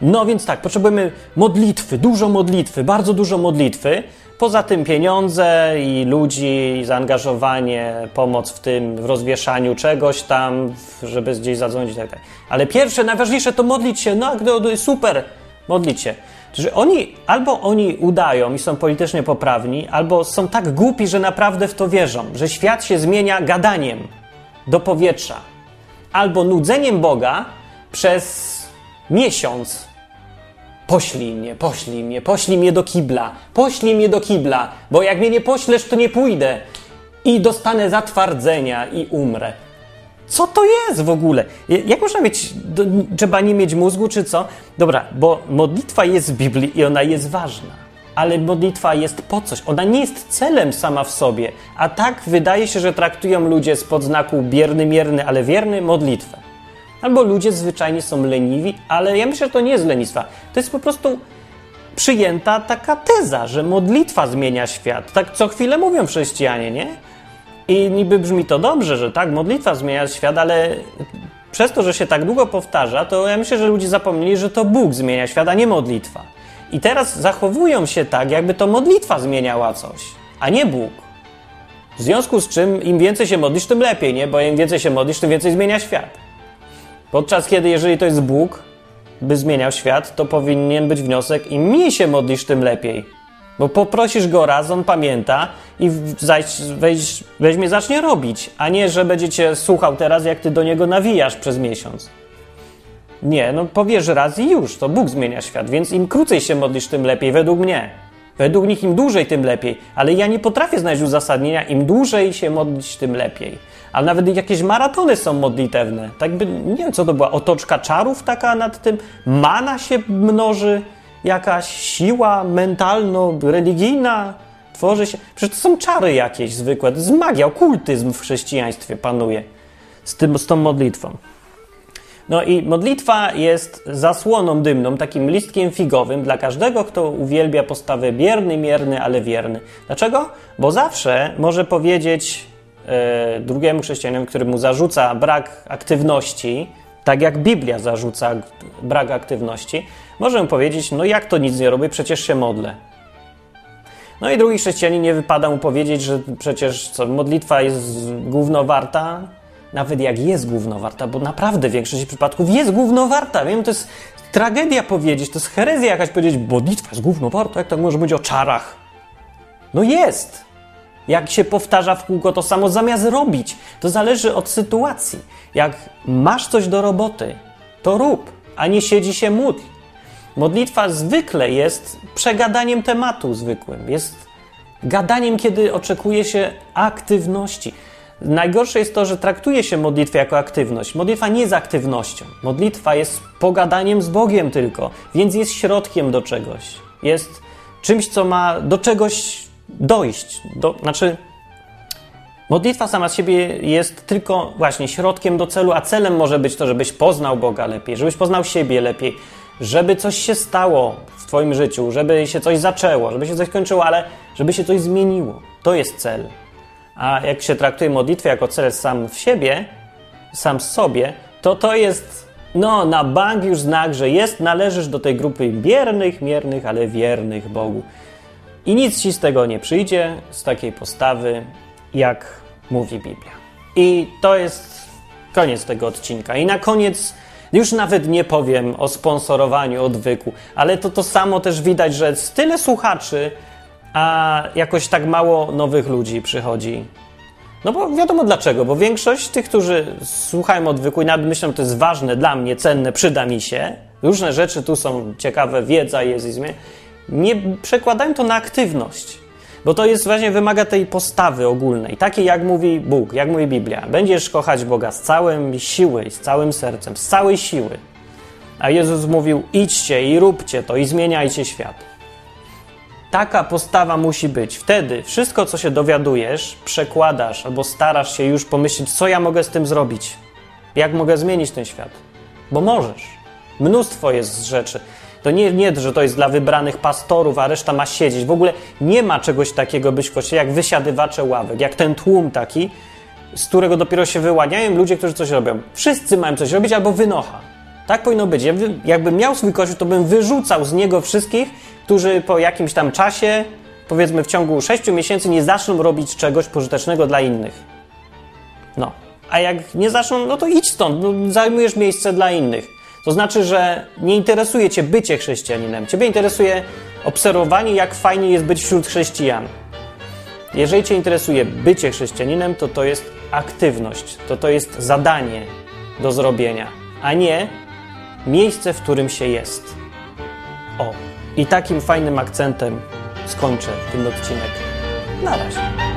No więc tak, potrzebujemy modlitwy, dużo modlitwy, bardzo dużo modlitwy, Poza tym pieniądze i ludzi, zaangażowanie, pomoc w tym, w rozwieszaniu czegoś tam, żeby gdzieś zadzwonić i tak dalej. Ale pierwsze, najważniejsze to modlić się. No, super, modlić się. Że oni, albo oni udają i są politycznie poprawni, albo są tak głupi, że naprawdę w to wierzą, że świat się zmienia gadaniem do powietrza, albo nudzeniem Boga przez miesiąc Poślij mnie, poślij mnie, poślij mnie do kibla, poślij mnie do kibla, bo jak mnie nie poślesz, to nie pójdę i dostanę zatwardzenia i umrę. Co to jest w ogóle? Jak można mieć, trzeba nie mieć mózgu czy co? Dobra, bo modlitwa jest w Biblii i ona jest ważna. Ale modlitwa jest po coś. Ona nie jest celem sama w sobie. A tak wydaje się, że traktują ludzie spod znaku bierny, mierny, ale wierny modlitwę. Albo ludzie zwyczajnie są leniwi, ale ja myślę, że to nie jest lenistwa. To jest po prostu przyjęta taka teza, że modlitwa zmienia świat. Tak co chwilę mówią chrześcijanie, nie? I niby brzmi to dobrze, że tak, modlitwa zmienia świat, ale przez to, że się tak długo powtarza, to ja myślę, że ludzie zapomnieli, że to Bóg zmienia świat, a nie modlitwa. I teraz zachowują się tak, jakby to modlitwa zmieniała coś, a nie Bóg. W związku z czym im więcej się modlisz, tym lepiej, nie? Bo im więcej się modlisz, tym więcej zmienia świat. Podczas kiedy, jeżeli to jest Bóg, by zmieniał świat, to powinien być wniosek: im mniej się modlisz, tym lepiej. Bo poprosisz go raz, on pamięta i weź, weźmie, zacznie robić, a nie, że będzie cię słuchał teraz, jak ty do niego nawijasz przez miesiąc. Nie, no powiesz raz i już, to Bóg zmienia świat, więc im krócej się modlisz, tym lepiej, według mnie. Według nich im dłużej, tym lepiej, ale ja nie potrafię znaleźć uzasadnienia, im dłużej się modlić, tym lepiej ale nawet jakieś maratony są modlitewne. Tak by, nie wiem, co to była, otoczka czarów taka nad tym, mana się mnoży, jakaś siła mentalno-religijna tworzy się. Przecież to są czary jakieś zwykłe, to jest magia, okultyzm w chrześcijaństwie panuje z, tym, z tą modlitwą. No i modlitwa jest zasłoną dymną, takim listkiem figowym dla każdego, kto uwielbia postawę bierny, mierny, ale wierny. Dlaczego? Bo zawsze może powiedzieć drugiemu chrześcijaninowi, który mu zarzuca brak aktywności, tak jak Biblia zarzuca brak aktywności, możemy powiedzieć: No jak to nic nie robię, przecież się modlę. No i drugi chrześcijanin nie wypada mu powiedzieć, że przecież co, modlitwa jest głównowarta, nawet jak jest głównowarta, bo naprawdę w większości przypadków jest głównowarta. Wiem, to jest tragedia powiedzieć, to jest herezja jakaś powiedzieć, modlitwa jest głównowarta, jak tak może być o czarach? No jest! Jak się powtarza w kółko to samo, zamiast robić, to zależy od sytuacji. Jak masz coś do roboty, to rób, a nie siedzi się módl. Modlitwa zwykle jest przegadaniem tematu zwykłym, jest gadaniem, kiedy oczekuje się aktywności. Najgorsze jest to, że traktuje się modlitwę jako aktywność. Modlitwa nie jest aktywnością. Modlitwa jest pogadaniem z Bogiem tylko, więc jest środkiem do czegoś. Jest czymś, co ma do czegoś dojść. Do, znaczy, modlitwa sama z siebie jest tylko właśnie środkiem do celu, a celem może być to, żebyś poznał Boga lepiej, żebyś poznał siebie lepiej, żeby coś się stało w Twoim życiu, żeby się coś zaczęło, żeby się coś kończyło, ale żeby się coś zmieniło. To jest cel. A jak się traktuje modlitwę jako cel sam w siebie, sam z sobie, to to jest no na bank już znak, że jest, należysz do tej grupy biernych, miernych, ale wiernych Bogu. I nic ci z tego nie przyjdzie, z takiej postawy, jak mówi Biblia. I to jest koniec tego odcinka. I na koniec już nawet nie powiem o sponsorowaniu odwyku, ale to to samo też widać, że tyle słuchaczy, a jakoś tak mało nowych ludzi przychodzi. No bo wiadomo dlaczego, bo większość tych, którzy słuchają odwyku i nawet myślą, to jest ważne dla mnie, cenne, przyda mi się, różne rzeczy tu są ciekawe, wiedza jest i zmian, nie przekładają to na aktywność. Bo to jest właśnie, wymaga tej postawy ogólnej, takiej jak mówi Bóg, jak mówi Biblia. Będziesz kochać Boga z całym siły, z całym sercem, z całej siły. A Jezus mówił: idźcie i róbcie to i zmieniajcie świat. Taka postawa musi być. Wtedy wszystko, co się dowiadujesz, przekładasz albo starasz się już pomyśleć, co ja mogę z tym zrobić, jak mogę zmienić ten świat. Bo możesz. Mnóstwo jest rzeczy. To nie, nie, że to jest dla wybranych pastorów, a reszta ma siedzieć. W ogóle nie ma czegoś takiego być w kościele, jak wysiadywacze ławek, jak ten tłum taki, z którego dopiero się wyłaniają ludzie, którzy coś robią. Wszyscy mają coś robić albo wynocha. Tak powinno być. Ja jakbym miał swój kościół, to bym wyrzucał z niego wszystkich, którzy po jakimś tam czasie, powiedzmy w ciągu 6 miesięcy, nie zaczną robić czegoś pożytecznego dla innych. No. A jak nie zaczną, no to idź stąd, no, zajmujesz miejsce dla innych. To znaczy, że nie interesuje cię bycie chrześcijaninem. Ciebie interesuje obserwowanie, jak fajnie jest być wśród chrześcijan. Jeżeli cię interesuje bycie chrześcijaninem, to to jest aktywność, to to jest zadanie do zrobienia, a nie miejsce, w którym się jest. O, i takim fajnym akcentem skończę ten odcinek. Na razie.